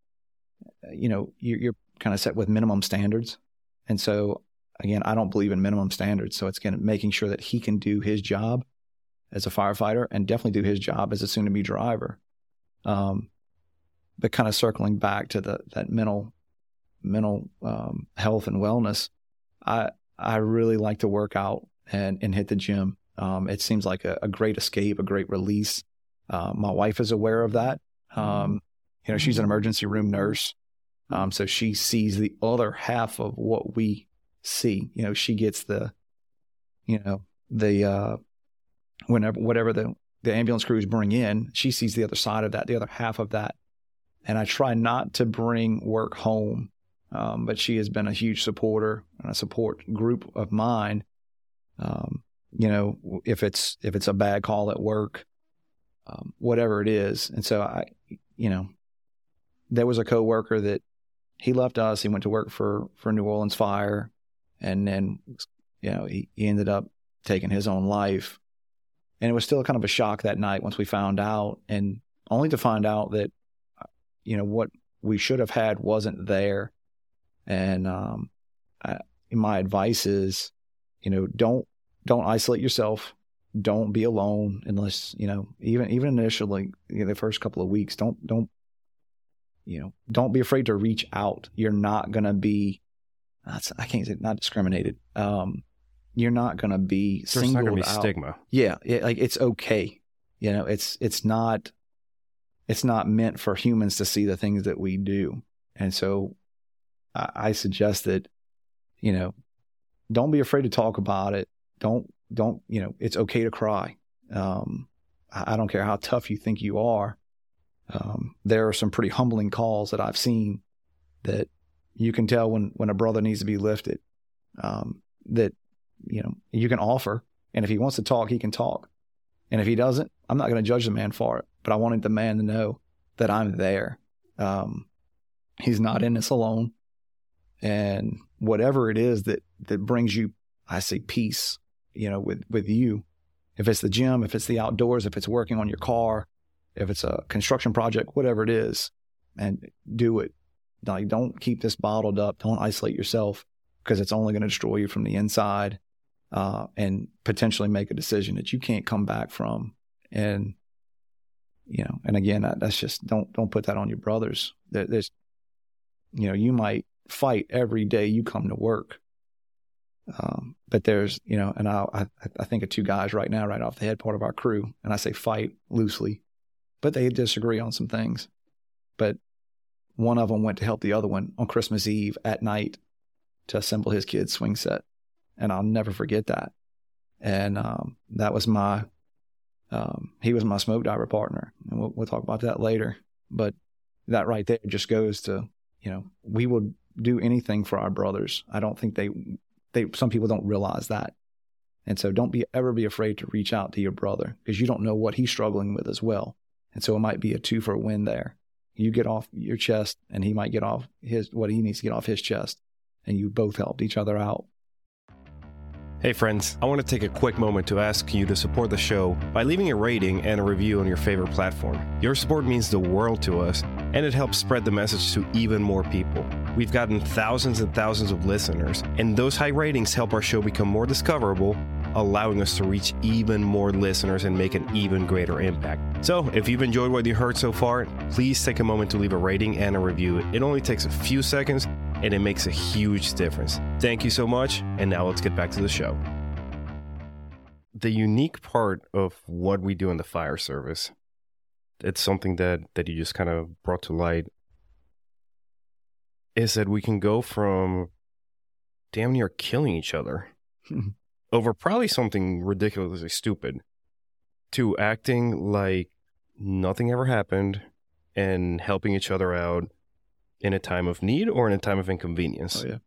you know you're, kind of set with minimum standards and so again i don't believe in minimum standards so it's again making sure that he can do his job as a firefighter and definitely do his job as a soon to be driver um, but kind of circling back to the that mental mental um, health and wellness, I I really like to work out and and hit the gym. Um, it seems like a, a, great escape, a great release. Uh, my wife is aware of that. Um, you know, she's an emergency room nurse, um, so she sees the other half of what we see. You know, she gets the, you know, the uh, whenever whatever the the ambulance crews bring in, she sees the other side of that, the other half of that. And I try not to bring work home um, but she has been a huge supporter and a support group of mine. Um, you know, if it's if it's a bad call at work, um, whatever it is, and so I, you know, there was a coworker that he left us. He went to work for for New Orleans Fire, and then you know he, he ended up taking his own life. And it was still kind of a shock that night once we found out, and only to find out that you know what we should have had wasn't there and um, I, my advice is, you know, don't don't isolate yourself. Don't be alone unless you know even even initially you know, the first couple of weeks. Don't don't you know don't be afraid to reach out. You're not gonna be. That's, I can't say not discriminated. Um, you're not gonna be There's singled not gonna be out. stigma. Yeah, it, like it's okay. You know, it's it's not it's not meant for humans to see the things that we do. And so I, I suggest that, you know, don't be afraid to talk about it. Don't, don't, you know, it's okay to cry. Um, I don't care how tough you think you are. Um, there are some pretty humbling calls that I've seen that you can tell when, when a brother needs to be lifted. Um, that, you know, you can offer. And if he wants to talk, he can talk. And if he doesn't, I'm not going to judge the man for it, but I wanted the man to know that I'm there. Um, he's not in this alone and whatever it is that that brings you i say peace you know with with you. If it's the gym if it's the outdoors if it's working on your car if it's a construction project whatever it is and do it. Like don't keep this bottled up. Don't isolate yourself because it's only going to destroy you from the inside uh, and potentially make a decision that you can't come back from. And you know and again that's just don't don't put that on your brothers. There's you know you might fight every day you come to work. Um, but there's, you know, and I, I, I think of two guys right now, right off the head, part of our crew, and I say fight loosely, but they disagree on some things. But one of them went to help the other one on Christmas Eve at night to assemble his kid's swing set, and I'll never forget that. And um, that was my, um, he was my smoke diver partner, and we'll, we'll talk about that later. But that right there just goes to you know, we will do anything for our brothers. I don't think they they some people don't realize that. And so don't be ever be afraid to reach out to your brother because you don't know what he's struggling with as well. And so it might be a two for a win there. You get off your chest and he might get off his what he needs to get off his chest. And you both helped each other out. Hey, friends, I want to take a quick moment to ask you to support the show by leaving a rating and a review on your favorite platform. Your support means the world to us, and it helps spread the message to even more people. We've gotten thousands and thousands of listeners, and those high ratings help our show become more discoverable, allowing us to reach even more listeners and make an even greater impact. So, if you've enjoyed what you heard so far, please take a moment to leave a rating and a review. It only takes a few seconds and it makes a huge difference. Thank you so much, and now let's get back to the show. The unique part of what we do in the fire service, it's something that that you just kind of brought to light, is that we can go from damn near killing each other over probably something ridiculously stupid to acting like nothing ever happened and helping each other out in a time of need or in a time of inconvenience. Oh yeah.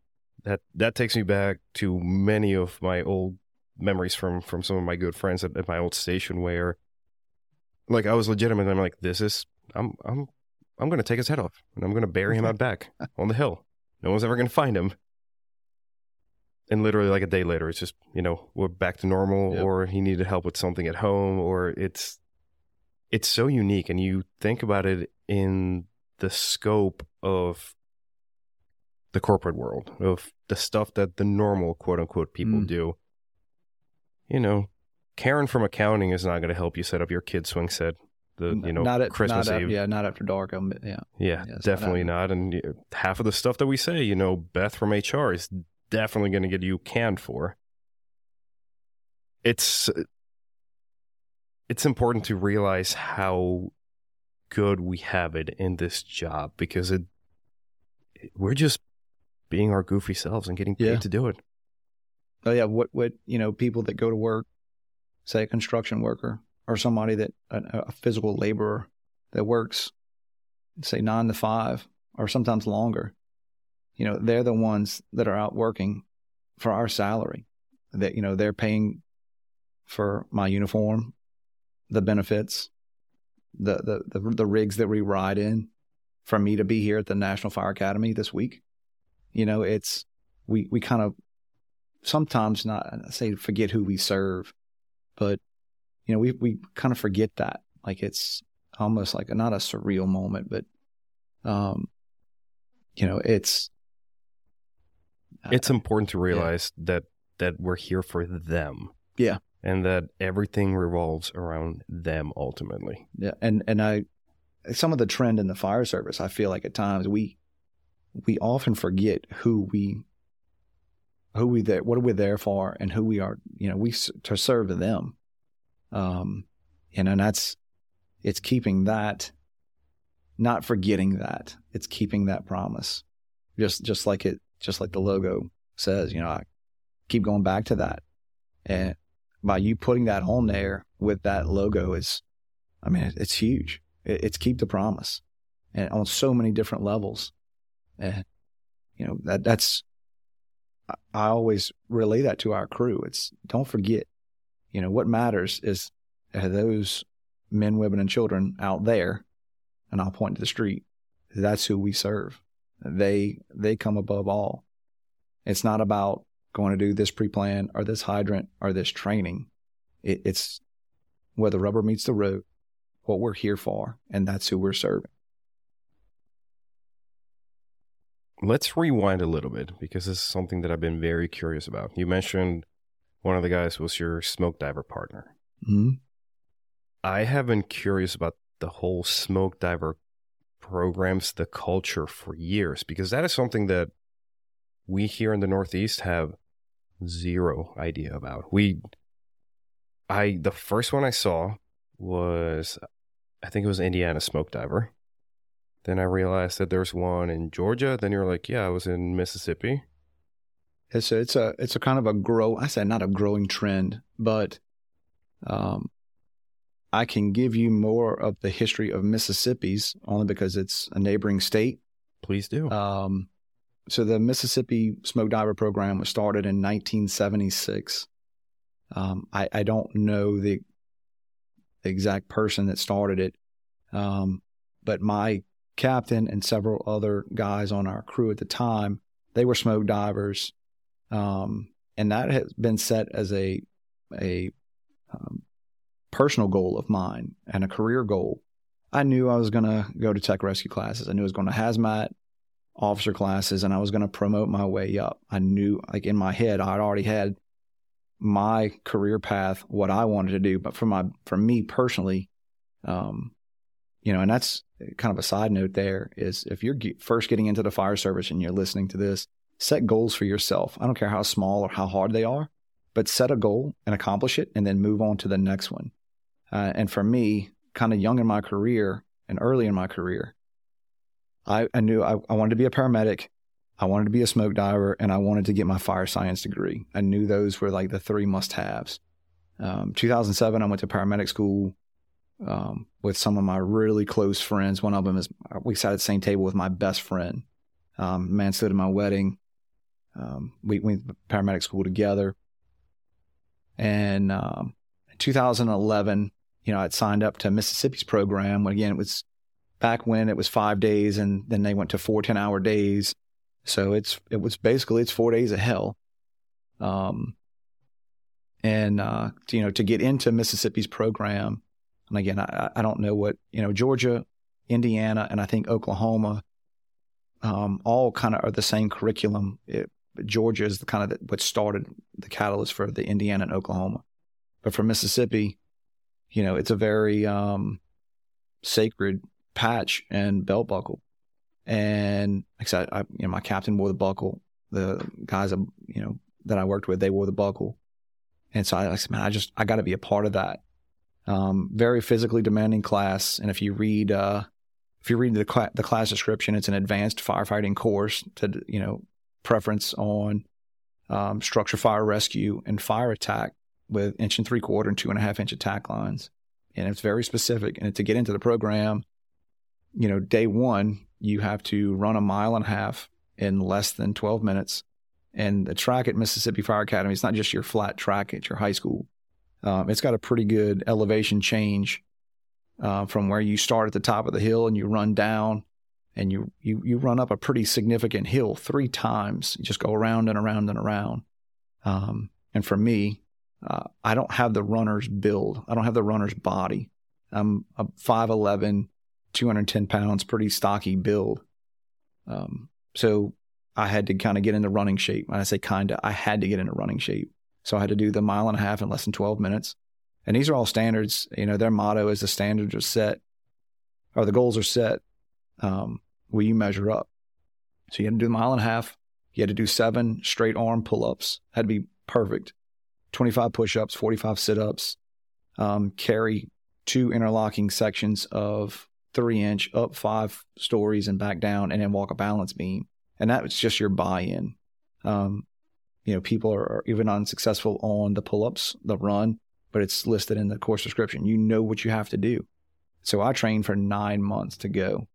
That that takes me back to many of my old memories from from some of my good friends at, at my old station where like I was legitimate I'm like, this is I'm I'm I'm gonna take his head off and I'm gonna bury him out back on the hill. No one's ever gonna find him. And literally like a day later it's just, you know, we're back to normal Yep. or he needed help with something at home or it's it's so unique and you think about it in the scope of the corporate world of the stuff that the normal quote unquote people Mm. do you know karen from accounting is not going to help you set up your kid swing set the you know not at christmas not eve yeah, not after dark. Um, yeah. yeah, Yeah, it's not definitely not. And uh, half of the stuff that we say, you know, Beth from HR is definitely going to get you canned for. It's it's important to realize how good we have it in this job because it we're just being our goofy selves and getting paid Yeah. to do it. Oh yeah, what what you know, people that go to work, say a construction worker or somebody that a, a physical laborer that works, say nine to five or sometimes longer. You know, they're the ones that are out working for our salary. That you know they're paying for my uniform, the benefits, the the the, the rigs that we ride in, for me to be here at the National Fire Academy this week. You know, it's we we kind of sometimes not say forget who we serve, but you know we we kind of forget that like it's almost like a, not a surreal moment, but um, you know it's It's important to realize that that we're here for them. Yeah. And that everything revolves around them ultimately. yeah, and and I some of the trend in the fire service, I feel like at times we we often forget who we who we there what are we there for and who we are you know we to serve them um you know and that's it's keeping that not forgetting that it's keeping that promise. Just just like it just like the logo says you know i keep going back to that. And by you putting that on there with that logo is i mean it's huge. It, it's keep the promise and on so many different levels. And you know that that's I always relay that to our crew. It's don't forget, you know, what matters is those men, women, and children out there, and I'll point to the street. That's who we serve. They they come above all. It's not about going to do this pre-plan or this hydrant or this training. It, it's where the rubber meets the road, what we're here for, and that's who we're serving. Let's rewind a little bit because this is something that I've been very curious about. You mentioned one of the guys was your smoke diver partner. Mm-hmm. I have been curious about the whole smoke diver programs, the culture for years, because that is something that we here in the Northeast have zero idea about. We, I, the first one I saw was, I think it was Indiana Smoke Diver. Then I realized that there's one in Georgia. Then you're like, yeah, I was in Mississippi. It's a, it's a it's a kind of a grow. I say not a growing trend, but um, I can give you more of the history of Mississippi's only because it's a neighboring state, Please do. Um, so the Mississippi Smoke Diver Program was started in 1976. Um, I, I don't know the, the exact person that started it, um, but my captain and several other guys on our crew at the time, they were smoke divers, um, and that has been set as a a um, personal goal of mine and a career goal. I knew I was going to go to tech rescue classes. I knew I was going to hazmat officer classes and I was going to promote my way up. I knew, like in my head, I'd already had my career path, what I wanted to do. But for my, for me personally, um, you know, and that's kind of a side note there is if you're first getting into the fire service and you're listening to this, set goals for yourself. I don't care how small or how hard they are, but set a goal and accomplish it and then move on to the next one. Uh, and for me, kind of young in my career and early in my career, I, I knew I, I wanted to be a paramedic. I wanted to be a smoke diver and I wanted to get my fire science degree. I knew those were like the three must haves. Um, 2007, I went to paramedic school um, with some of my really close friends. One of them is we sat at the same table with my best friend. Um, man stood at my wedding. Um, we went to paramedic school together. And um, in 2011, you know, I'd signed up to Mississippi's program. When Again, it was back when it was five days and then they went to four 10 hour days. So it's, it was basically, it's four days of hell. Um, and, uh, you know, to get into Mississippi's program, and again, I, I don't know what, you know, Georgia, Indiana, and I think Oklahoma, um, all kind of are the same curriculum. It, Georgia is the kind of the, what started the catalyst for the Indiana and Oklahoma. But for Mississippi, you know, it's a very um, sacred patch and belt buckle. And like I I, you know, my captain wore the buckle. The guys, you know, that I worked with, they wore the buckle. And so I, I said, man, I just, I got to be a part of that. Um, very physically demanding class. And if you read, uh, if you read the, cl- the class description, it's an advanced firefighting course to, you know, preference on um, structure fire rescue and fire attack with inch and three quarter and two and a half inch attack lines. And it's very specific. And to get into the program, you know, day one, you have to run a mile and a half in less than 12 minutes. And the track at Mississippi Fire Academy, it's not just your flat track at your high school. Um, it's got a pretty good elevation change uh, from where you start at the top of the hill and you run down and you, you, you run up a pretty significant hill three times. You just go around and around and around. Um, and for me, uh, I don't have the runner's build. I don't have the runner's body. I'm a 5'11, 210 pounds, pretty stocky build. Um, so I had to kind of get into running shape. When I say kind of, I had to get into running shape. So I had to do the mile and a half in less than 12 minutes. And these are all standards. You know, their motto is the standards are set, or the goals are set. Um, will you measure up? So you had to do the mile and a half. You had to do seven straight arm pull ups. Had to be perfect. 25 push ups, 45 sit ups, um, carry two interlocking sections of three inch up five stories and back down, and then walk a balance beam. And that was just your buy in. Um, you know, people are, are even unsuccessful on the pull ups, the run, but it's listed in the course description. You know what you have to do. So I trained for nine months to go.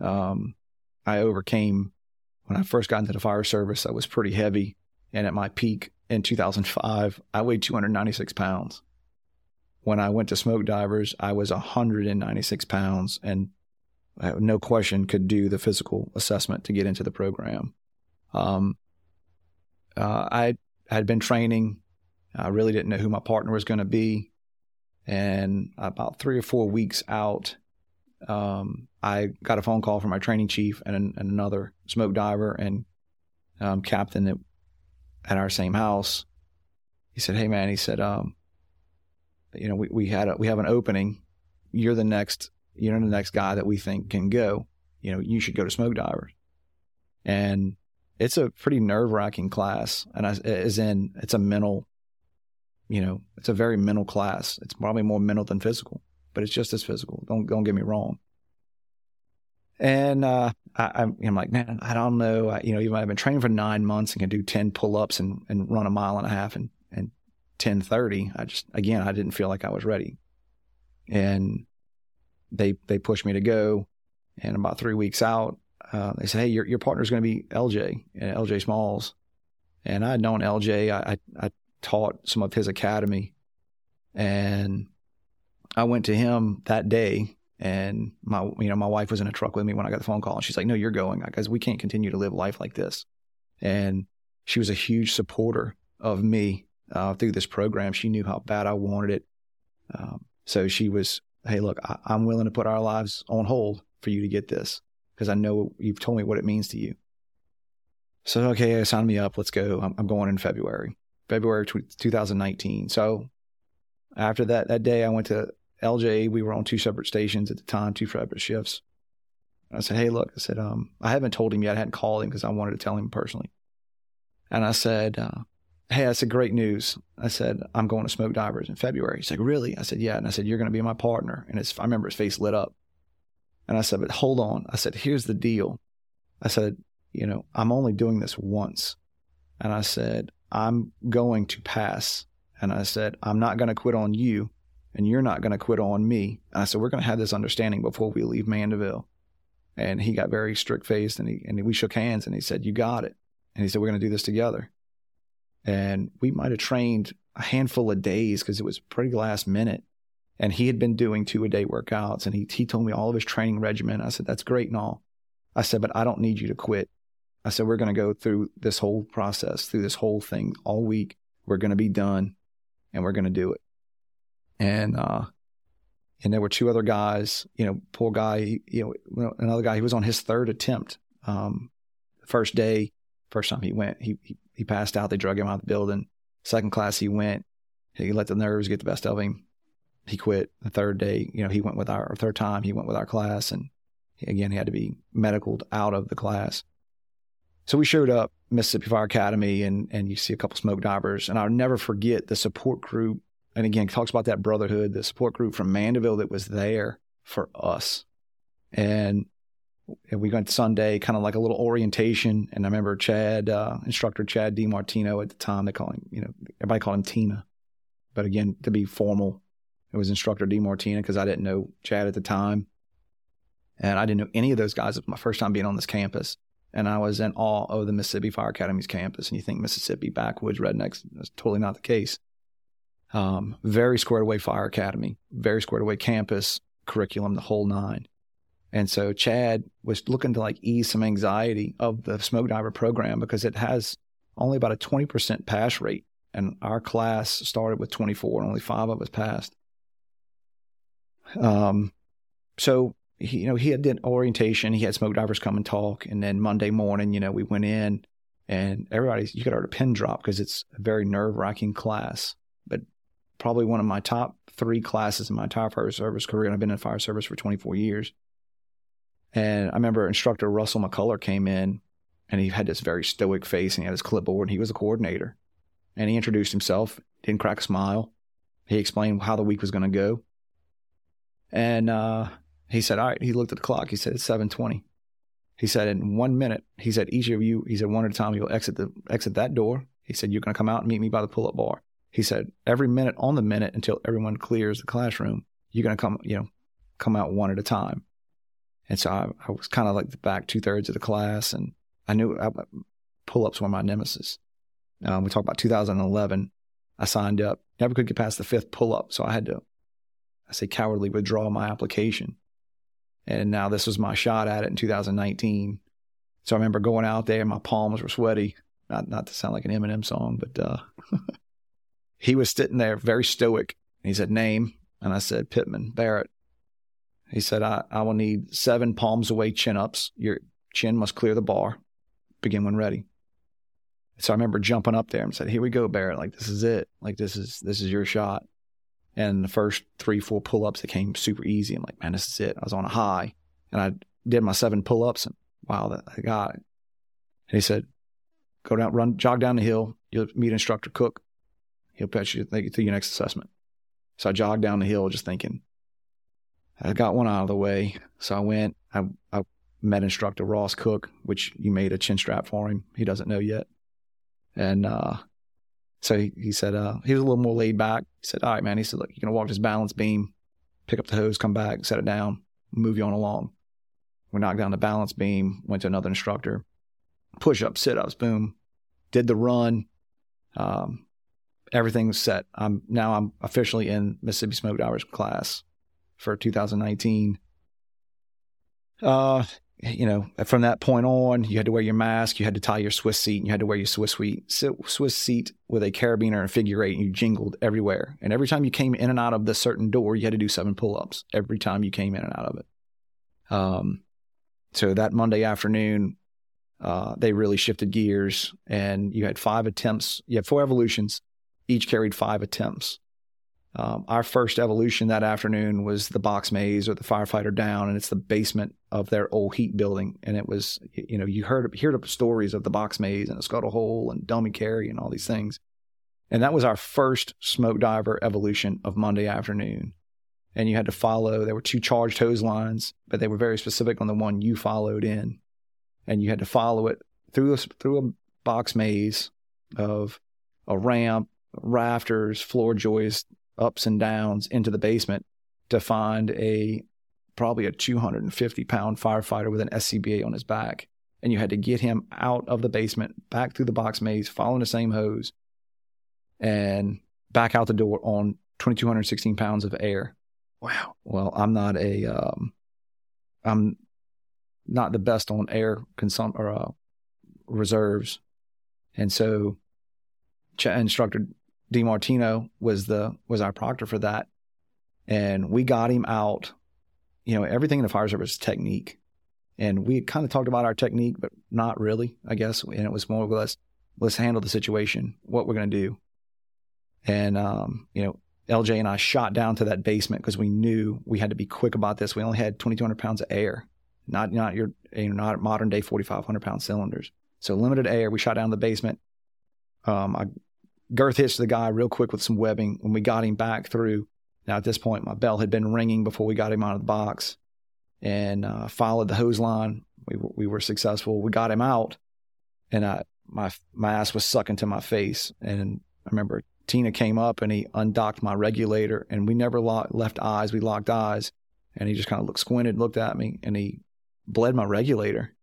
Um, I overcame when I first got into the fire service, I was pretty heavy. And at my peak in 2005, I weighed 296 pounds. When I went to smoke divers, I was 196 pounds and no question could do the physical assessment to get into the program. Um, uh, I had been training. I really didn't know who my partner was going to be. And about three or four weeks out, um, I got a phone call from my training chief and, and another smoke diver and um, captain that at our same house. He said, "Hey man," he said, um, "You know, we we had a, we have an opening. You're the next. You're the next guy that we think can go. You know, you should go to smoke divers." And it's a pretty nerve wracking class, and as in it's a mental. You know, it's a very mental class. It's probably more mental than physical, but it's just as physical. Don't don't get me wrong. And uh, I, am like, man, I don't know. I, you know, even I've been training for nine months and can do 10 pull ups and, and run a mile and a half and, and 10 30. I just, again, I didn't feel like I was ready. And they, they pushed me to go. And about three weeks out, uh, they said, "Hey, your your partner's going to be LJ, and LJ Smalls," and I had known LJ. I, I I taught some of his academy, and I went to him that day. And my, you know, my wife was in a truck with me when I got the phone call, and she's like, "No, you're going, because we can't continue to live life like this." And she was a huge supporter of me uh, through this program. She knew how bad I wanted it, um, so she was, "Hey, look, I, I'm willing to put our lives on hold for you to get this." because I know you've told me what it means to you. So, okay, sign me up. Let's go. I'm, I'm going in February, February 2019. So, after that, that day, I went to LJ. We were on two separate stations at the time, two separate shifts. I said, hey, look, I said, um, I haven't told him yet. I hadn't called him because I wanted to tell him personally. And I said, uh, hey, I said, great news. I said, I'm going to Smoke Divers in February. He's like, really? I said, yeah. And I said, you're going to be my partner. And it's, I remember his face lit up. And I said, but hold on. I said, here's the deal. I said, you know, I'm only doing this once. And I said, I'm going to pass. And I said, I'm not going to quit on you and you're not going to quit on me. I said, we're going to have this understanding before we leave Mandeville. And he got very strict faced and he, and we shook hands and he said, you got it. And he said, we're going to do this together. And we might have trained a handful of days because it was pretty last minute and he had been doing two a day workouts and he, he told me all of his training regimen. I said, that's great and all. I said, but I don't need you to quit. I said, we're going to go through this whole process, through this whole thing all week. We're going to be done and we're going to do it. And, uh, and there were two other guys, you know, poor guy, you know, another guy, he was on his third attempt. Um, first day, first time he went, he, he, he passed out. They drug him out of the building. Second class, he went, he let the nerves get the best of him he quit the third day. You know, he went with our third time. He went with our class, and again, he had to be medicaled out of the class. So we showed up Mississippi Fire Academy, and and you see a couple smoke divers, and I'll never forget the support group. And again, talks about that brotherhood, the support group from Mandeville that was there for us, and and we went Sunday, kind of like a little orientation. And I remember Chad, uh, instructor Chad DiMartino at the time, they call him, you know, everybody called him Tina. But again, to be formal, it was instructor DiMartino because I didn't know Chad at the time. And I didn't know any of those guys. It was my first time being on this campus. And I was in awe of the Mississippi Fire Academy's campus. And you think Mississippi, backwoods, rednecks. That's totally not the case. Um, very squared away fire academy, very squared away campus, curriculum, the whole nine. And so Chad was looking to like ease some anxiety of the smoke diver program because it has only about a 20% pass rate. And our class started with 24 and only five of us passed. Um, so he, you know, he had did orientation. He had smoke divers come and talk, and then Monday morning, you know, we went in, and everybody's you could hear a pin drop because it's a very nerve wracking class, but probably one of my top three classes in my entire fire service career. And I've been in fire service for 24 years. And I remember instructor Russell McCullough came in, and he had this very stoic face, and he had his clipboard, and he was a coordinator, and he introduced himself, didn't crack a smile. He explained how the week was going to go. And uh, he said, all right. He looked at the clock. He said, it's 720. He said, in one minute, he said, each of you, he said, one at a time, you'll exit the exit that door. He said, you're going to come out and meet me by the pull-up bar. He said, every minute on the minute until everyone clears the classroom, you're going to come, you know, come out one at a time. And so I, I was kind of like the back two thirds of the class, and I knew I, pull-ups were my nemesis. Um, we talked about 2011. I signed up, never could get past the fifth pull-up, so I had to I say cowardly withdraw my application. And now this was my shot at it in 2019. So I remember going out there, my palms were sweaty. Not not to sound like an Eminem song, but uh, he was sitting there very stoic. He said, "Name," and I said, "Pittman Barrett." He said, "I I will need seven palms away chin ups. Your chin must clear the bar. Begin when ready." So I remember jumping up there and said, "Here we go, Barrett. Like this is it. Like this is this is your shot." And the first three, four pull ups, it came super easy. I'm like, man, this is it. I was on a high and I did my seven pull ups and wow, that, I got it. And he said, go down, run, jog down the hill. You'll meet instructor Cook. He'll put you through your next assessment. So I jogged down the hill just thinking, I got one out of the way. So I went, I, I met instructor Ross Cook, which you made a chin strap for him. He doesn't know yet. And uh, so he, he said, uh, he was a little more laid back. He said, all right, man. He said, look, you're going to walk this balance beam, pick up the hose, come back, set it down, move you on along. We knocked down the balance beam, went to another instructor, push ups, sit ups, boom, did the run. Um, everything was set. I'm now I'm officially in Mississippi Smoke Divers class for 2019. Uh, you know, from that point on, you had to wear your mask, you had to tie your Swiss seat, and you had to wear your Swiss seat, Swiss seat with a carabiner and figure eight, and you jingled everywhere. And every time you came in and out of the certain door, you had to do seven pull ups every time you came in and out of it. Um, so that Monday afternoon, uh, they really shifted gears, and you had five attempts. You had four evolutions, each carried five attempts. Um, our first evolution that afternoon was the box maze or the firefighter down, and it's the basement of their old heat building. And it was, you know, you heard heard stories of the box maze and the scuttle hole and dummy carry and all these things. And that was our first smoke diver evolution of Monday afternoon. And you had to follow. There were two charged hose lines, but they were very specific on the one you followed in, and you had to follow it through a, through a box maze of a ramp, rafters, floor joists, ups and downs into the basement to find a probably a 250 pound firefighter with an SCBA on his back. And you had to get him out of the basement, back through the box maze, following the same hose, and back out the door on 2,216 pounds of air. Wow. Well, I'm not a, um, I'm not the best on air consum or uh, reserves, and so instructor DiMartino was the was our proctor for that, and we got him out. You know, everything in the fire service technique, and we kind of talked about our technique, but not really, I guess. And it was more or less, let's handle the situation, what we're going to do, and um, you know, LJ and I shot down to that basement because we knew we had to be quick about this. We only had 2,200 pounds of air, not not your you know, not modern day 4,500 pound cylinders. So limited air. We shot down to the basement. Um, I girth hitched the guy real quick with some webbing. When we got him back through, now at this point, my bell had been ringing before we got him out of the box and uh, followed the hose line. We, we were successful. We got him out and I, my, my ass was sucking to my face. And I remember Tina came up and he undocked my regulator and we never left eyes. We locked eyes and he just kind of looked squinted, looked at me and he bled my regulator.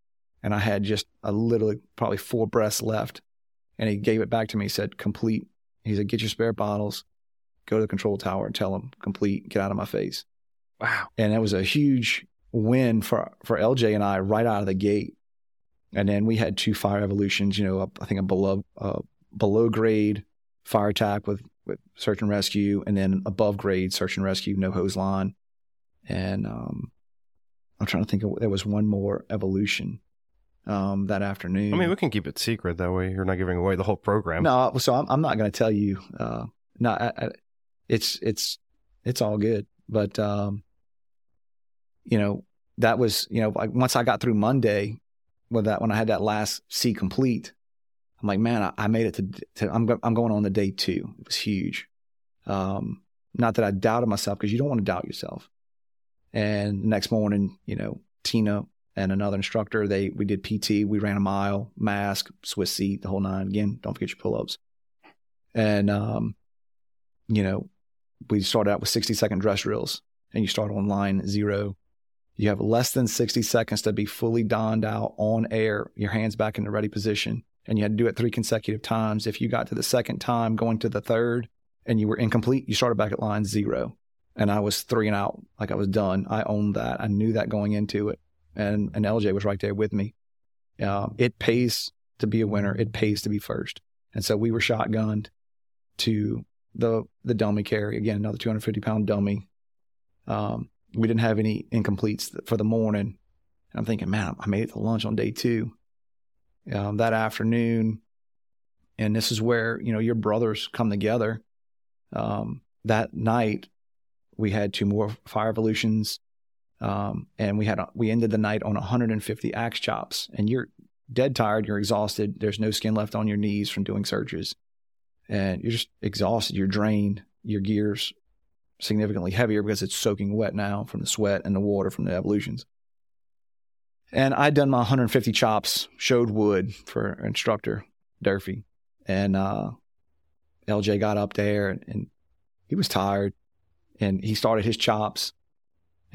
And I had just a literally probably four breaths left and he gave it back to me. He said, complete. He said, get your spare bottles, go to the control tower and tell them, complete, get out of my face. Wow. And that was a huge win for, for LJ and I right out of the gate. And then we had two fire evolutions, you know, I think a below, uh, below grade fire attack with, with search and rescue, and then above grade search and rescue, no hose line. And um, I'm trying to think of, there was one more evolution um, that afternoon. I mean, we can keep it secret that way. You're not giving away the whole program. No, so I'm, I'm not going to tell you. Uh, no, I, I, it's it's it's all good. But um, you know, that was you know, like once I got through Monday with that, when I had that last C complete, I'm like, man, I, I made it to, to. I'm I'm going on the day two. It was huge. Um, not that I doubted myself because you don't want to doubt yourself. And next morning, you know, Tina and another instructor. They we did PT, we ran a mile, mask, Swiss seat, the whole nine. Again, don't forget your pull ups. And um, you know, we started out with 60 second dress drills, and you start on line zero. You have less than 60 seconds to be fully donned out on air, your hands back in the ready position. And you had to do it three consecutive times. If you got to the second time, going to the third, and you were incomplete, you started back at line zero. And I was three and out, like I was done. I owned that. I knew that going into it and and LJ was right there with me. Uh, it pays to be a winner. It pays to be first. And so we were shotgunned to the the dummy carry again, another 250 pound dummy. Um, we didn't have any incompletes for the morning. And I'm thinking, man, I made it to lunch on day two. Um, that afternoon, and this is where you know your brothers come together. Um, that night, we had two more fire evolutions um, and we had a, we ended the night on 150 axe chops, and you're dead tired, you're exhausted. There's no skin left on your knees from doing searches, and you're just exhausted. You're drained. Your gears significantly heavier because it's soaking wet now from the sweat and the water from the evolutions. And I'd done my 150 chops, showed wood for instructor Durfee, and uh, LJ got up there and, and he was tired, and he started his chops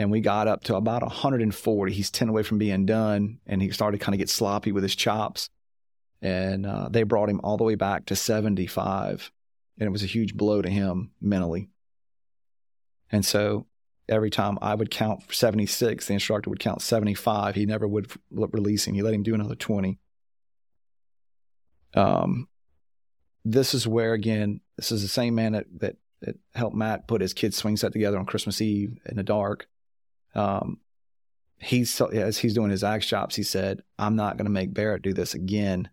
and we got up to about 140. He's 10 away from being done, and he started to kind of get sloppy with his chops. And uh, they brought him all the way back to 75, and it was a huge blow to him mentally. And so every time I would count 76, the instructor would count 75. He never would release him. He let him do another 20. Um, this is where again, this is the same man that, that, that helped Matt put his kids' swing set together on Christmas Eve in the dark. Um, he's as he's doing his axe chops, he said, "I'm not going to make Barrett do this again."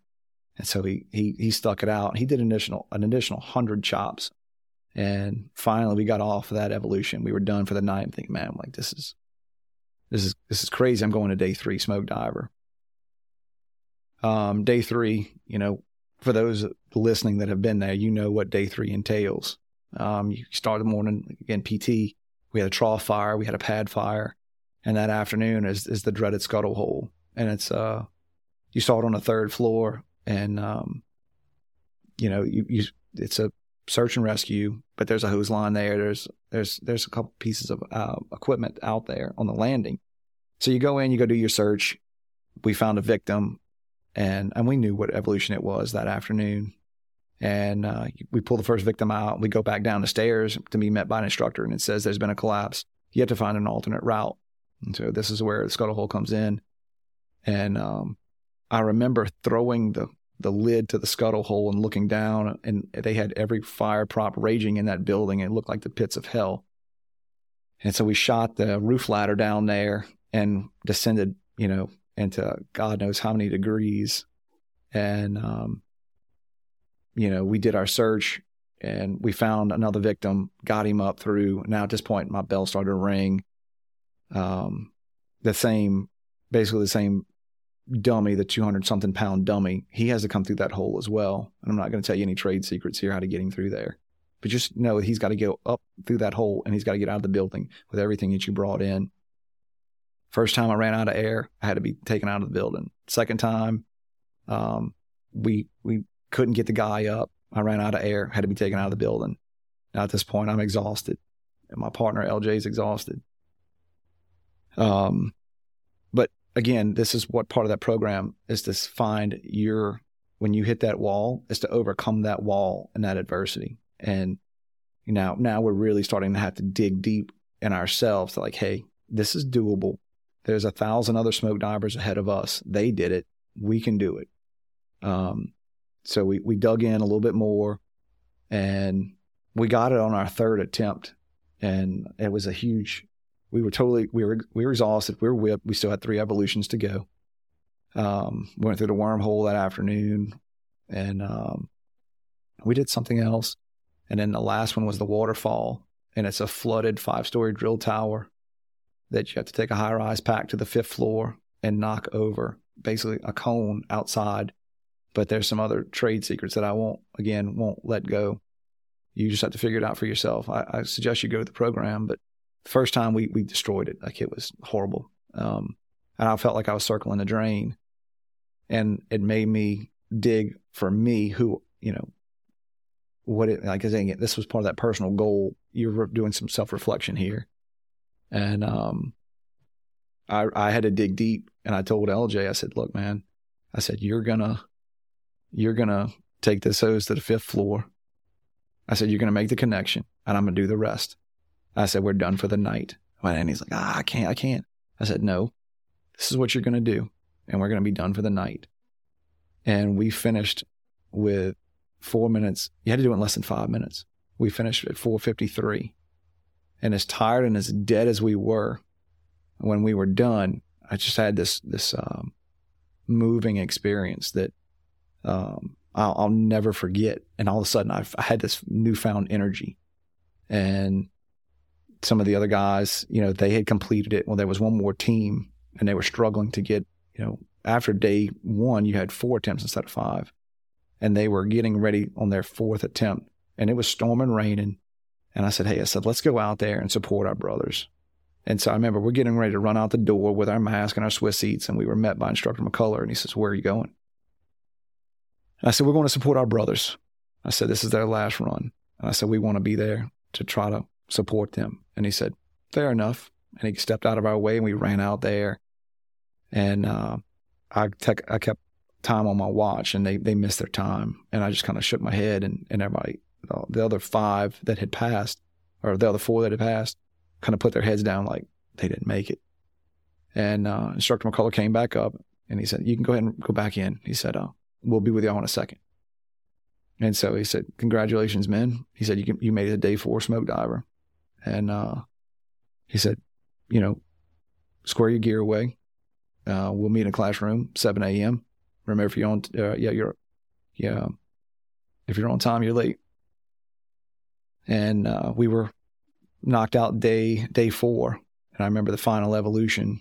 And so he he he stuck it out. He did an additional an additional hundred chops, and finally we got off of that evolution. We were done for the night. I'm thinking, man, I'm like this is this is this is crazy. I'm going to day three smoke diver. Um, day three, you know, for those listening that have been there, you know what day three entails. Um, you start the morning again, PT. We had a trough fire, we had a pad fire, and that afternoon is is the dreaded scuttle hole, and it's uh, you saw it on the third floor, and um, you know you, you it's a search and rescue, but there's a hose line there. There's there's there's a couple pieces of uh, equipment out there on the landing. So you go in, you go do your search. We found a victim, and and we knew what evolution it was that afternoon. And uh, we pull the first victim out. We go back down the stairs to be met by an instructor, and it says there's been a collapse. You have to find an alternate route. And so this is where the scuttle hole comes in. And um, I remember throwing the the lid to the scuttle hole and looking down, and they had every fire prop raging in that building. It looked like the pits of hell. And so we shot the roof ladder down there and descended, you know, into God knows how many degrees. And um, you know, we did our search and we found another victim, got him up through. Now at this point, my bell started to ring. Um, the same, basically the same dummy, the 200 something pound dummy, he has to come through that hole as well. And I'm not going to tell you any trade secrets here how to get him through there. But just know he's got to go up through that hole and he's got to get out of the building with everything that you brought in. First time I ran out of air, I had to be taken out of the building. Second time, um, we we couldn't get the guy up. I ran out of air, had to be taken out of the building. Now at this point, I'm exhausted, and my partner LJ is exhausted. Um, but again, this is what part of that program is to find your when you hit that wall is to overcome that wall and that adversity. And you know, now we're really starting to have to dig deep in ourselves to like, hey, this is doable. There's a thousand other smoke divers ahead of us. They did it. We can do it. Um, so we, we dug in a little bit more and we got it on our third attempt. And it was a huge, we were totally, we were, we were exhausted. We were whipped. We still had three evolutions to go. Um, went through the wormhole that afternoon and, um, we did something else. And then the last one was the waterfall and it's a flooded five story drill tower that you have to take a high rise pack to the fifth floor and knock over basically a cone outside but there's some other trade secrets that I won't, again, won't let go. You just have to figure it out for yourself. I, I suggest you go to the program, but first time we, we destroyed it. Like it was horrible. Um, and I felt like I was circling the drain. And it made me dig for me who, you know, what it, like, saying it, this was part of that personal goal. You're doing some self reflection here. And, um, I, I had to dig deep and I told LJ, I said, look, man, I said, you're gonna, you're going to take this hose to the fifth floor. I said, You're going to make the connection and I'm going to do the rest. I said, We're done for the night. And he's like, ah, I can't, I can't. I said, No, this is what you're going to do. And we're going to be done for the night. And we finished with four minutes. You had to do it in less than five minutes. We finished at 453. And as tired and as dead as we were when we were done, I just had this, this, um, moving experience that um, I'll, I'll, never forget. And all of a sudden, I've, I had this newfound energy. And some of the other guys, you know, they had completed it. Well, there was one more team, and they were struggling to get, you know, after day one, you had four attempts instead of five. And they were getting ready on their fourth attempt. And it was storming, raining. And I said, Hey, I said, let's go out there and support our brothers. And so I remember we're getting ready to run out the door with our mask and our Swiss seats, and we were met by Instructor McCullough, and he says, Where are you going? I said, We're going to support our brothers. I said, This is their last run. And I said, We want to be there to try to support them. And he said, Fair enough. and he stepped out of our way and we ran out there. And uh, I, te- I kept time on my watch and they, they missed their time. And I just kind of shook my head and, and everybody, the other five that had passed, or the other four that had passed, kind of put their heads down like they didn't make it. And uh, Instructor McCullough came back up and he said, You can go ahead and go back in. He said, uh, We'll be with y'all in a second. And so he said, Congratulations, men. He said, You, can, you made it a day four smoke diver. And uh, he said, You know, square your gear away. Uh, we'll meet in a classroom, 7 a.m. Remember, if you're on, uh, yeah, you're, yeah, if you're on time, you're late. And uh, we were knocked out day day four, and I remember the final evolution.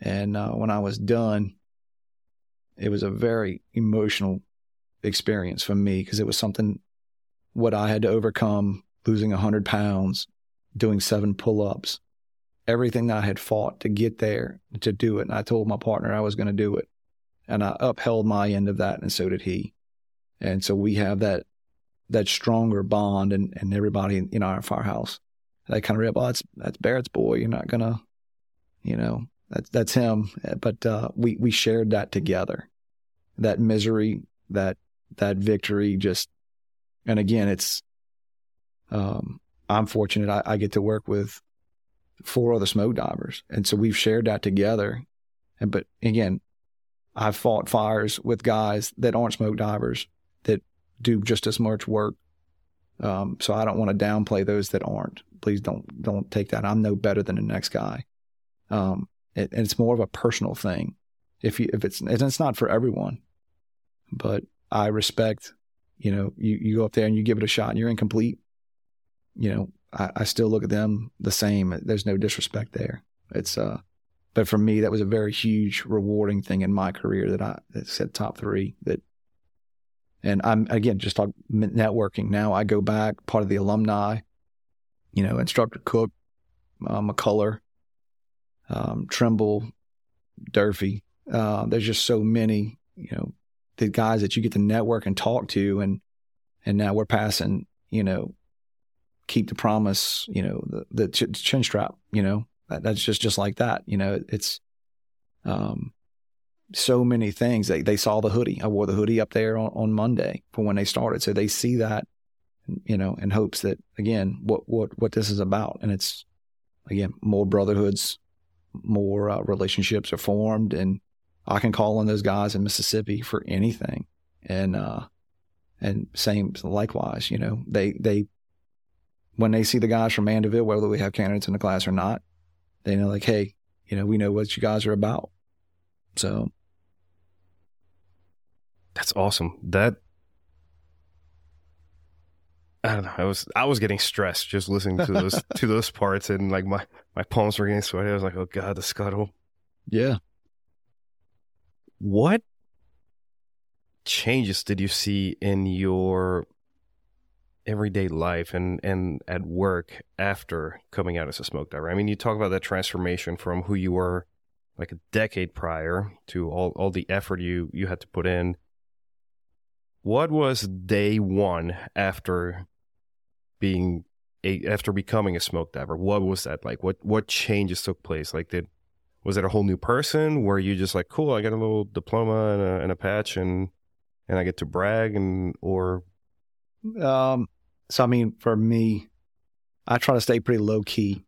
And uh, when I was done, it was a very emotional experience for me because it was something what I had to overcome losing 100 pounds, doing seven pull ups, everything that I had fought to get there to do it. And I told my partner I was going to do it. And I upheld my end of that, and so did he. And so we have that that stronger bond, and, and everybody in, in our firehouse, they kind of realize, well, that's that's Barrett's boy. You're not gonna, you know, that's that's him. But uh, we we shared that together, that misery, that that victory. Just and again, it's um, I'm fortunate. I, I get to work with four other smoke divers, and so we've shared that together. And but again, I've fought fires with guys that aren't smoke divers that do just as much work. Um, so I don't want to downplay those that aren't. Please don't don't take that. I'm no better than the next guy. Um, it, and it's more of a personal thing. If you if it's and it's not for everyone, but I respect. You know, you you go up there and you give it a shot and you're incomplete. You know, I, I still look at them the same. There's no disrespect there. It's uh, but for me, that was a very huge, rewarding thing in my career that I that said top three. That, and I'm again just talk networking. Now I go back, part of the alumni, you know, instructor Cook, uh, McCullough, um, Trimble, Durfee. Uh, there's just so many, you know, the guys that you get to network and talk to, and and now we're passing, you know, keep the promise, you know, the the ch- chin strap, you know, that's just just like that. You know, it's um, so many things. They they saw the hoodie. I wore the hoodie up there on, on Monday for when they started, so they see that, you know, in hopes that again, what what what this is about, and it's again more brotherhoods, more uh, relationships are formed, and I can call on those guys in Mississippi for anything, and uh, and same likewise, you know, they they when they see the guys from Mandeville, whether we have candidates in the class or not, they know like, hey, you know, we know what you guys are about. So that's awesome. That I don't know. I was I was getting stressed just listening to those to those parts, and like my my palms were getting sweaty. I was like, oh god, the scuttle. Yeah. What changes did you see in your everyday life and and at work after coming out as a smoke diver? I mean, you talk about that transformation from who you were like a decade prior to all all the effort you you had to put in. What was day one after being a, after becoming a smoke diver? What was that like? What what changes took place? Like did was it a whole new person? Were you just like, cool, I got a little diploma and a, and a patch and and I get to brag and or um so I mean, for me, I try to stay pretty low key.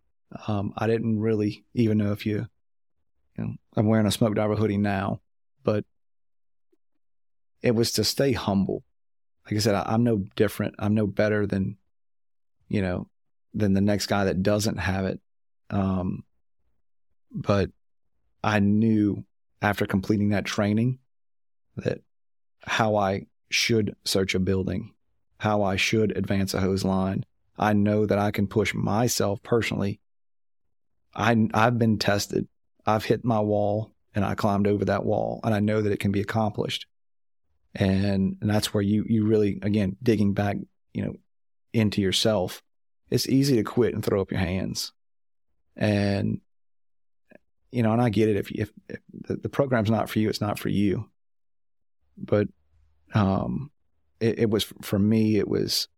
Um, I didn't really even know if you, you know, I'm wearing a smoke diver hoodie now, but it was to stay humble. Like I said, I, I'm no different. I'm no better than, you know, than the next guy that doesn't have it. Um, but I knew after completing that training that how I should search a building, how I should advance a hose line. I know that I can push myself personally. I, I've been tested. I've hit my wall and I climbed over that wall and I know that it can be accomplished. And, and that's where you, you really, again, digging back, you know, into yourself. It's easy to quit and throw up your hands. And, you know, and I get it. If, if, if the, the program's not for you, it's not for you. But, um, it, it was for me, it was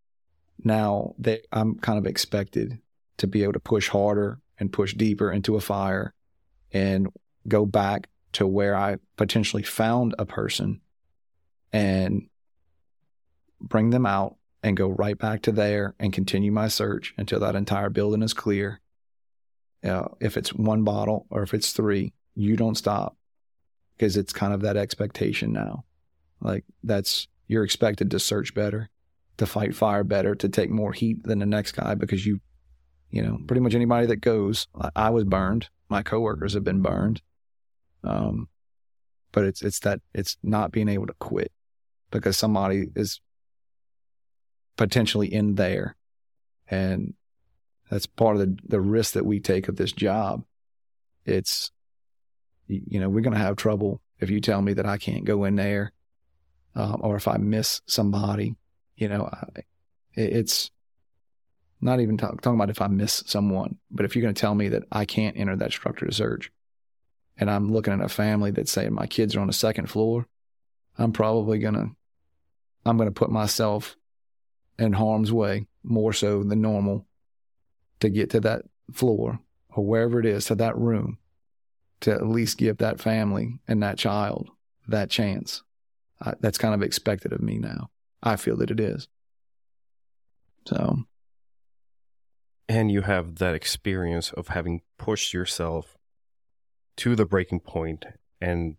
now that I'm kind of expected to be able to push harder and push deeper into a fire and go back to where I potentially found a person and bring them out and go right back to there and continue my search until that entire building is clear. Uh, if it's one bottle or if it's three, you don't stop because it's kind of that expectation now. Like that's you're expected to search better, to fight fire better, to take more heat than the next guy because you, you know, pretty much anybody that goes. I, I was burned. My coworkers have been burned. Um, but it's it's that it's not being able to quit because somebody is potentially in there, and that's part of the the risk that we take of this job. It's you know we're going to have trouble if you tell me that I can't go in there, um, or if I miss somebody. You know, I, it's not even talk, talking about if I miss someone, but if you're going to tell me that I can't enter that structured search, and I'm looking at a family that's saying my kids are on the second floor, I'm probably gonna I'm gonna put myself in harm's way more so than normal to get to that floor or wherever it is to that room to at least give that family and that child that chance. I, that's kind of expected of me now. I feel that it is. So. And you have that experience of having pushed yourself to the breaking point and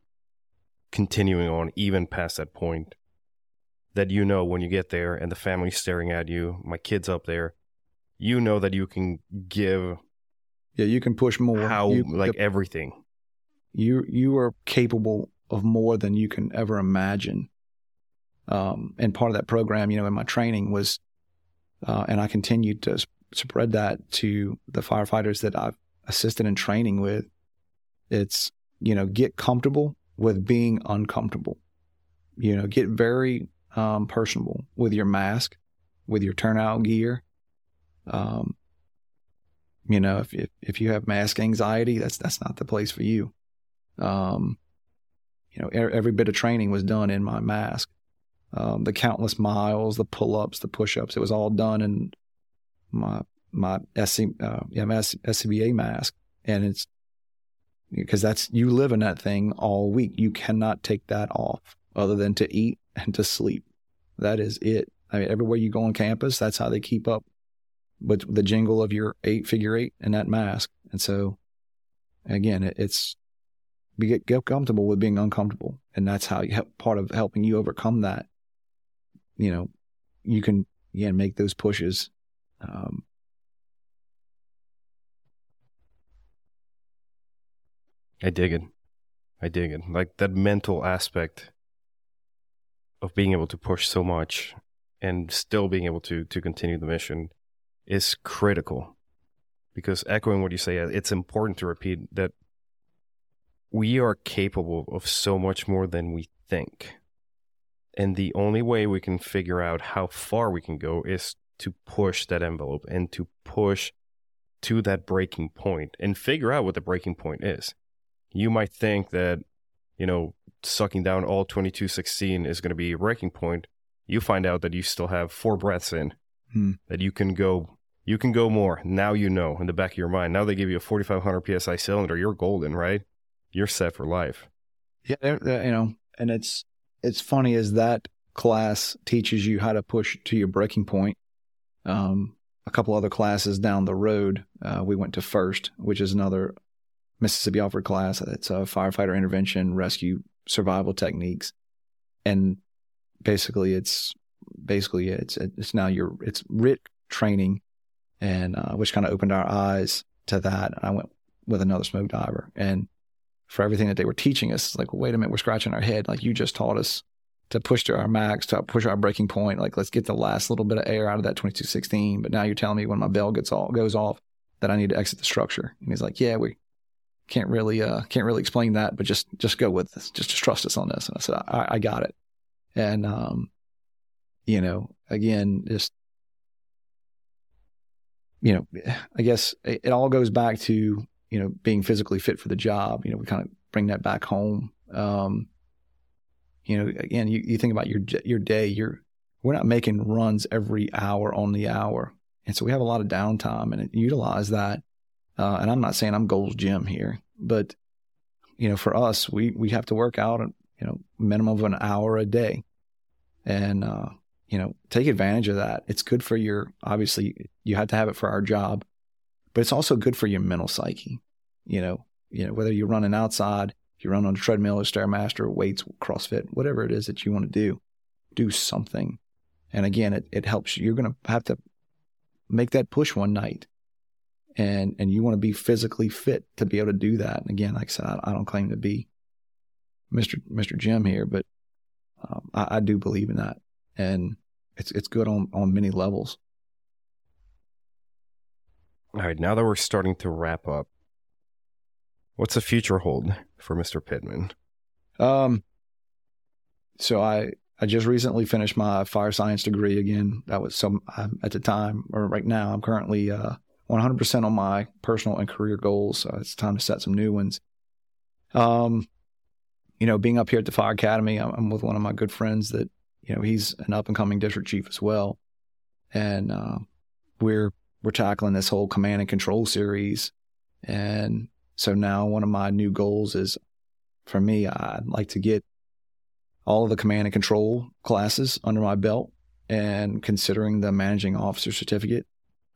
continuing on even past that point that you know when you get there and the family's staring at you, my kid's up there, you know that you can give yeah, you can push more. How you, like the, everything. You you are capable of more than you can ever imagine. Um, and part of that program, you know, in my training was, uh, and I continued to spread that to the firefighters that I've assisted in training with, it's, you know, get comfortable with being uncomfortable. You know, get very um, personable with your mask, with your turnout gear. Um, you know, if, if, if you have mask anxiety, that's that's not the place for you. Um, you know, every bit of training was done in my mask. Um, the countless miles, the pull-ups, the push-ups, it was all done in my my SC, uh, yeah, my SCBA mask, and it's because that's you live in that thing all week. You cannot take that off other than to eat and to sleep. That is it. I mean, everywhere you go on campus, that's how they keep up with the jingle of your eight figure eight and that mask. And so, again, it, it's get, get comfortable with being uncomfortable, and that's how you part of helping you overcome that. You know, you can again make those pushes. Um, I dig it. I dig it. Like that mental aspect of being able to push so much and still being able to to continue the mission is critical. Because echoing what you say, uh, it's important to repeat that we are capable of so much more than we think. And the only way we can figure out how far we can go is to push that envelope and to push to that breaking point and figure out what the breaking point is you might think that, you know, sucking down all 2216 is going to be a breaking point. You find out that you still have four breaths in, hmm. that you can go, you can go more. Now you know in the back of your mind. Now they give you a 4500 psi cylinder. You're golden, right? You're set for life. Yeah, you know, and it's it's funny as that class teaches you how to push to your breaking point. Um, a couple other classes down the road, uh, we went to First, which is another Mississippi offered class. It's a firefighter intervention rescue survival techniques, and basically it's basically it's it's now your it's RIT training, and uh, which kind of opened our eyes to that. And I went with another smoke diver, and for everything that they were teaching us, it's like wait a minute, we're scratching our head. Like you just taught us to push to our max, to push our breaking point. Like let's get the last little bit of air out of that 2216. But now you're telling me when my bell gets all goes off that I need to exit the structure. And he's like, yeah, we can't really uh, can't really explain that, but just just go with this. Just, just trust us on this. And I said, I, I got it. And um, you know, again, just you know, I guess it, it, all goes back to you know being physically fit for the job. You know, we kind of bring that back home. Um, you know, again, you, you think about your your day. You're we're not making runs every hour on the hour, and so we have a lot of downtime and utilize that Uh, and I'm not saying I'm Gold's Gym here, but you know, for us, we we have to work out, you know, minimum of an hour a day, and uh, you know, take advantage of that. It's good for your obviously you have to have it for our job, but it's also good for your mental psyche. You know, you know whether you're running outside, you run on a treadmill or stairmaster, weights, CrossFit, whatever it is that you want to do, do something. And again, it it helps. You're going to have to make that push one night and and you want to be physically fit to be able to do that. And again, like I said, I, I don't claim to be Mister Mister Jim here, but um, I, I, do believe in that, and it's it's good on on many levels. All right, now that we're starting to wrap up, what's the future hold for Mister Pittman? Um, so I I just recently finished my fire science degree again. That was some um, at the time, or right now, I'm currently uh, 100% on my personal and career goals. So it's time to set some new ones. Um, you know, being up here at the Fire Academy, I'm, I'm with one of my good friends that, you know, he's an up and coming district chief as well. And uh, we're we're tackling this whole command and control series. And so now one of my new goals is for me, I'd like to get all of the command and control classes under my belt and considering the managing officer certificate.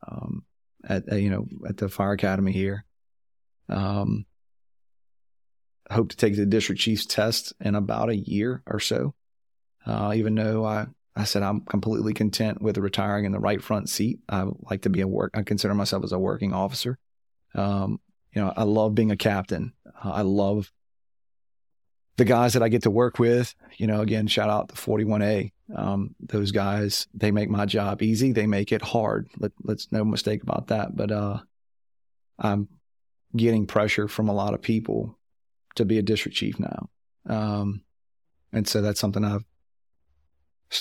Um, at uh, you know at the fire academy here. Um, hope to take the district chief's test in about a year or so. Uh, even though I I said I'm completely content with retiring in the right front seat. I like to be a work. I consider myself as a working officer. Um, you know, I love being a captain. Uh, I love the guys that I get to work with, you know, again, shout out to 41A. Um, those guys, they make my job easy. They make it hard. Let, let's no mistake about that. But uh, I'm getting pressure from a lot of people to be a district chief now. Um, and so that's something I've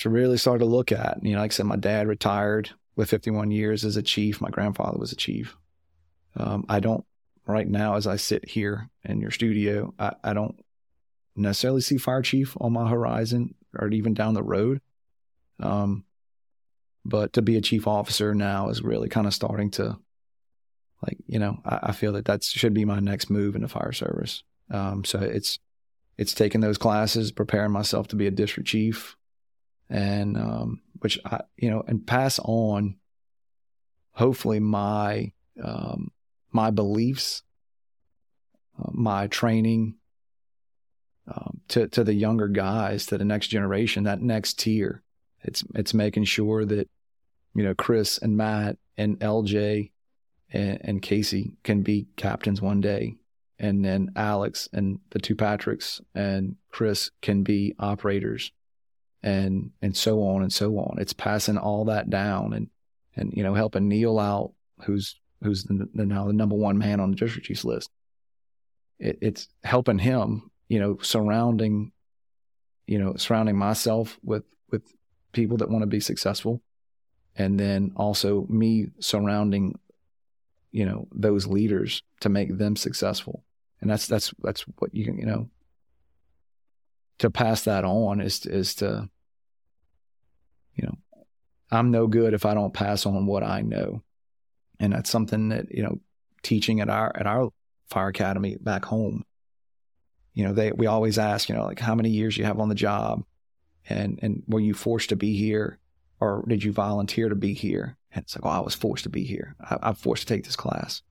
really started to look at. You know, like I said, my dad retired with 51 years as a chief. My grandfather was a chief. Um, I don't, right now, as I sit here in your studio, I, I don't necessarily see fire chief on my horizon or even down the road. Um, but to be a chief officer now is really kind of starting to, like, you know, I, I feel that that should be my next move in the fire service. Um, so it's it's taking those classes, preparing myself to be a district chief, and um, which I, you know, and pass on, hopefully my um, my beliefs, uh, my training, um, to to the younger guys, to the next generation, that next tier. It's it's making sure that you know Chris and Matt and LJ and, and Casey can be captains one day, and then Alex and the two Patricks and Chris can be operators, and and so on and so on. It's passing all that down and and you know helping Neil out, who's who's the, the, now the number one man on the district chief's list. It, it's helping him you know, surrounding, you know, surrounding myself with with people that want to be successful, and then also me surrounding, you know, those leaders to make them successful, and that's that's that's what you can you know. To pass that on is is to, you know, I'm no good if I don't pass on what I know, and that's something that you know, teaching at our at our fire academy back home you know, they we always ask, you know, like how many years you have on the job, and and were you forced to be here, or did you volunteer to be here? And it's like, oh, I was forced to be here. I, I'm forced to take this class.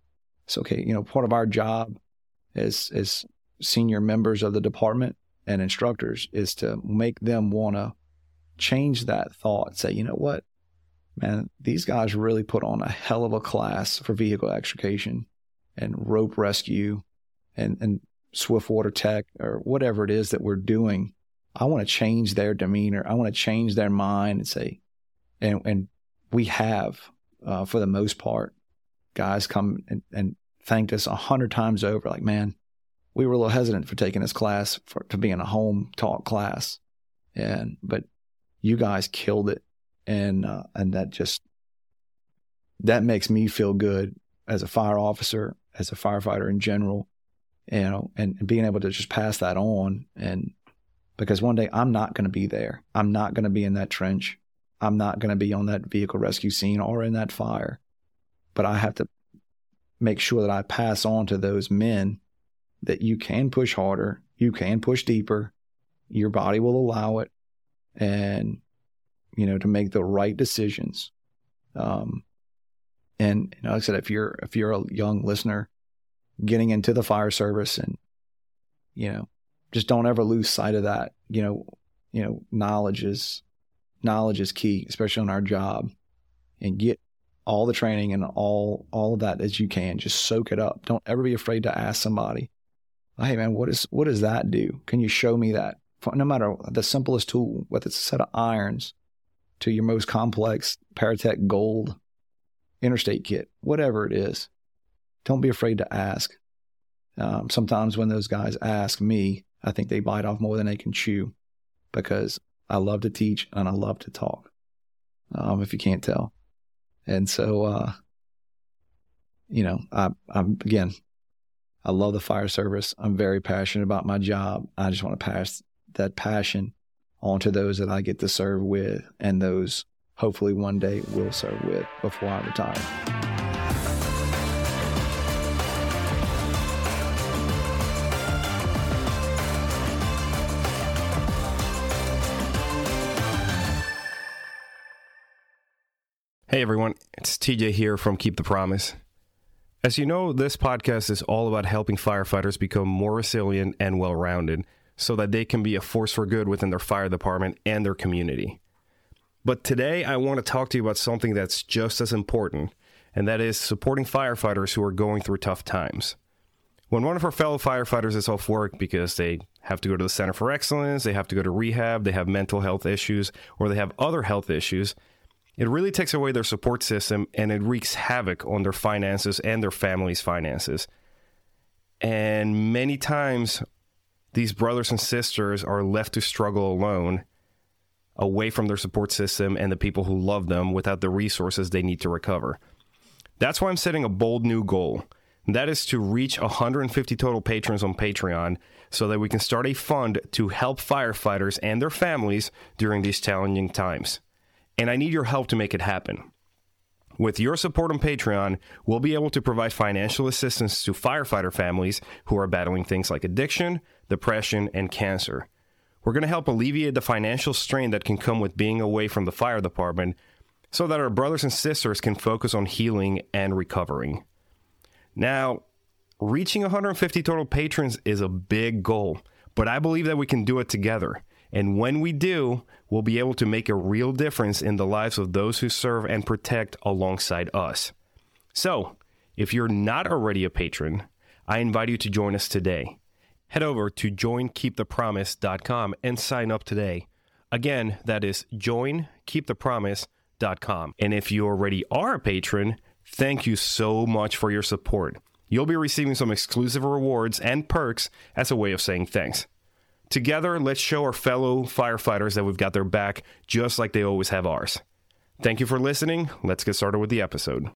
It's okay. You know, part of our job as as senior members of the department and instructors is to make them want to change that thought. Say, you know what, man, these guys really put on a hell of a class for vehicle extrication and rope rescue and and Swiftwater Tech or whatever it is that we're doing, I want to change their demeanor. I want to change their mind and say, and and we have uh, for the most part, guys come and, and thanked us a hundred times over. Like, man, we were a little hesitant for taking this class for to be in a home taught class, and but you guys killed it, and uh, and that just that makes me feel good as a fire officer, as a firefighter in general, you know, and, and being able to just pass that on. And because one day I'm not going to be there. I'm not going to be in that trench. I'm not going to be on that vehicle rescue scene or in that fire. But I have to make sure that I pass on to those men that you can push harder, you can push deeper, your body will allow it, and you know to make the right decisions. Um, and you know, like I said, if you're if you're a young listener getting into the fire service, and you know, just don't ever lose sight of that. You know, you know, knowledge is knowledge is key, especially on our job, and get all the training and all all of that as you can. Just soak it up. Don't ever be afraid to ask somebody, "Hey, man, what is what does that do? Can you show me that?" No matter the simplest tool, whether it's a set of irons to your most complex Paratech Gold interstate kit, whatever it is, don't be afraid to ask. Um, sometimes when those guys ask me, I think they bite off more than they can chew because I love to teach and I love to talk. Um, if you can't tell. And so, uh, you know, I, I'm again, I love the fire service. I'm very passionate about my job. I just want to pass that passion on to those that I get to serve with and those hopefully one day will serve with before I retire. Hey everyone, it's TJ here from Keep the Promise. As you know, this podcast is all about helping firefighters become more resilient and well rounded so that they can be a force for good within their fire department and their community. But today, I want to talk to you about something that's just as important, and that is supporting firefighters who are going through tough times. When one of our fellow firefighters is off work because they have to go to the Center for Excellence, they have to go to rehab, they have mental health issues, or they have other health issues, it really takes away their support system and it wreaks havoc on their finances and their family's finances. And many times, these brothers and sisters are left to struggle alone, away from their support system and the people who love them without the resources they need to recover. That's why I'm setting a bold new goal. That is to reach 150 total patrons on Patreon so that we can start a fund to help firefighters and their families during these challenging times and I need your help to make it happen. With your support on Patreon, we'll be able to provide financial assistance to firefighter families who are battling things like addiction, depression, and cancer. We're going to help alleviate the financial strain that can come with being away from the fire department so that our brothers and sisters can focus on healing and recovering. Now, reaching 150 total patrons is a big goal, but I believe that we can do it together. And when we do, we'll be able to make a real difference in the lives of those who serve and protect alongside us. So, if you're not already a patron, I invite you to join us today. Head over to joinkeepthepromise.com and sign up today. Again, that is joinkeepthepromise.com. And if you already are a patron, thank you so much for your support. You'll be receiving some exclusive rewards and perks as a way of saying thanks. Together, let's show our fellow firefighters that we've got their back just like they always have ours. Thank you for listening. Let's get started with the episode.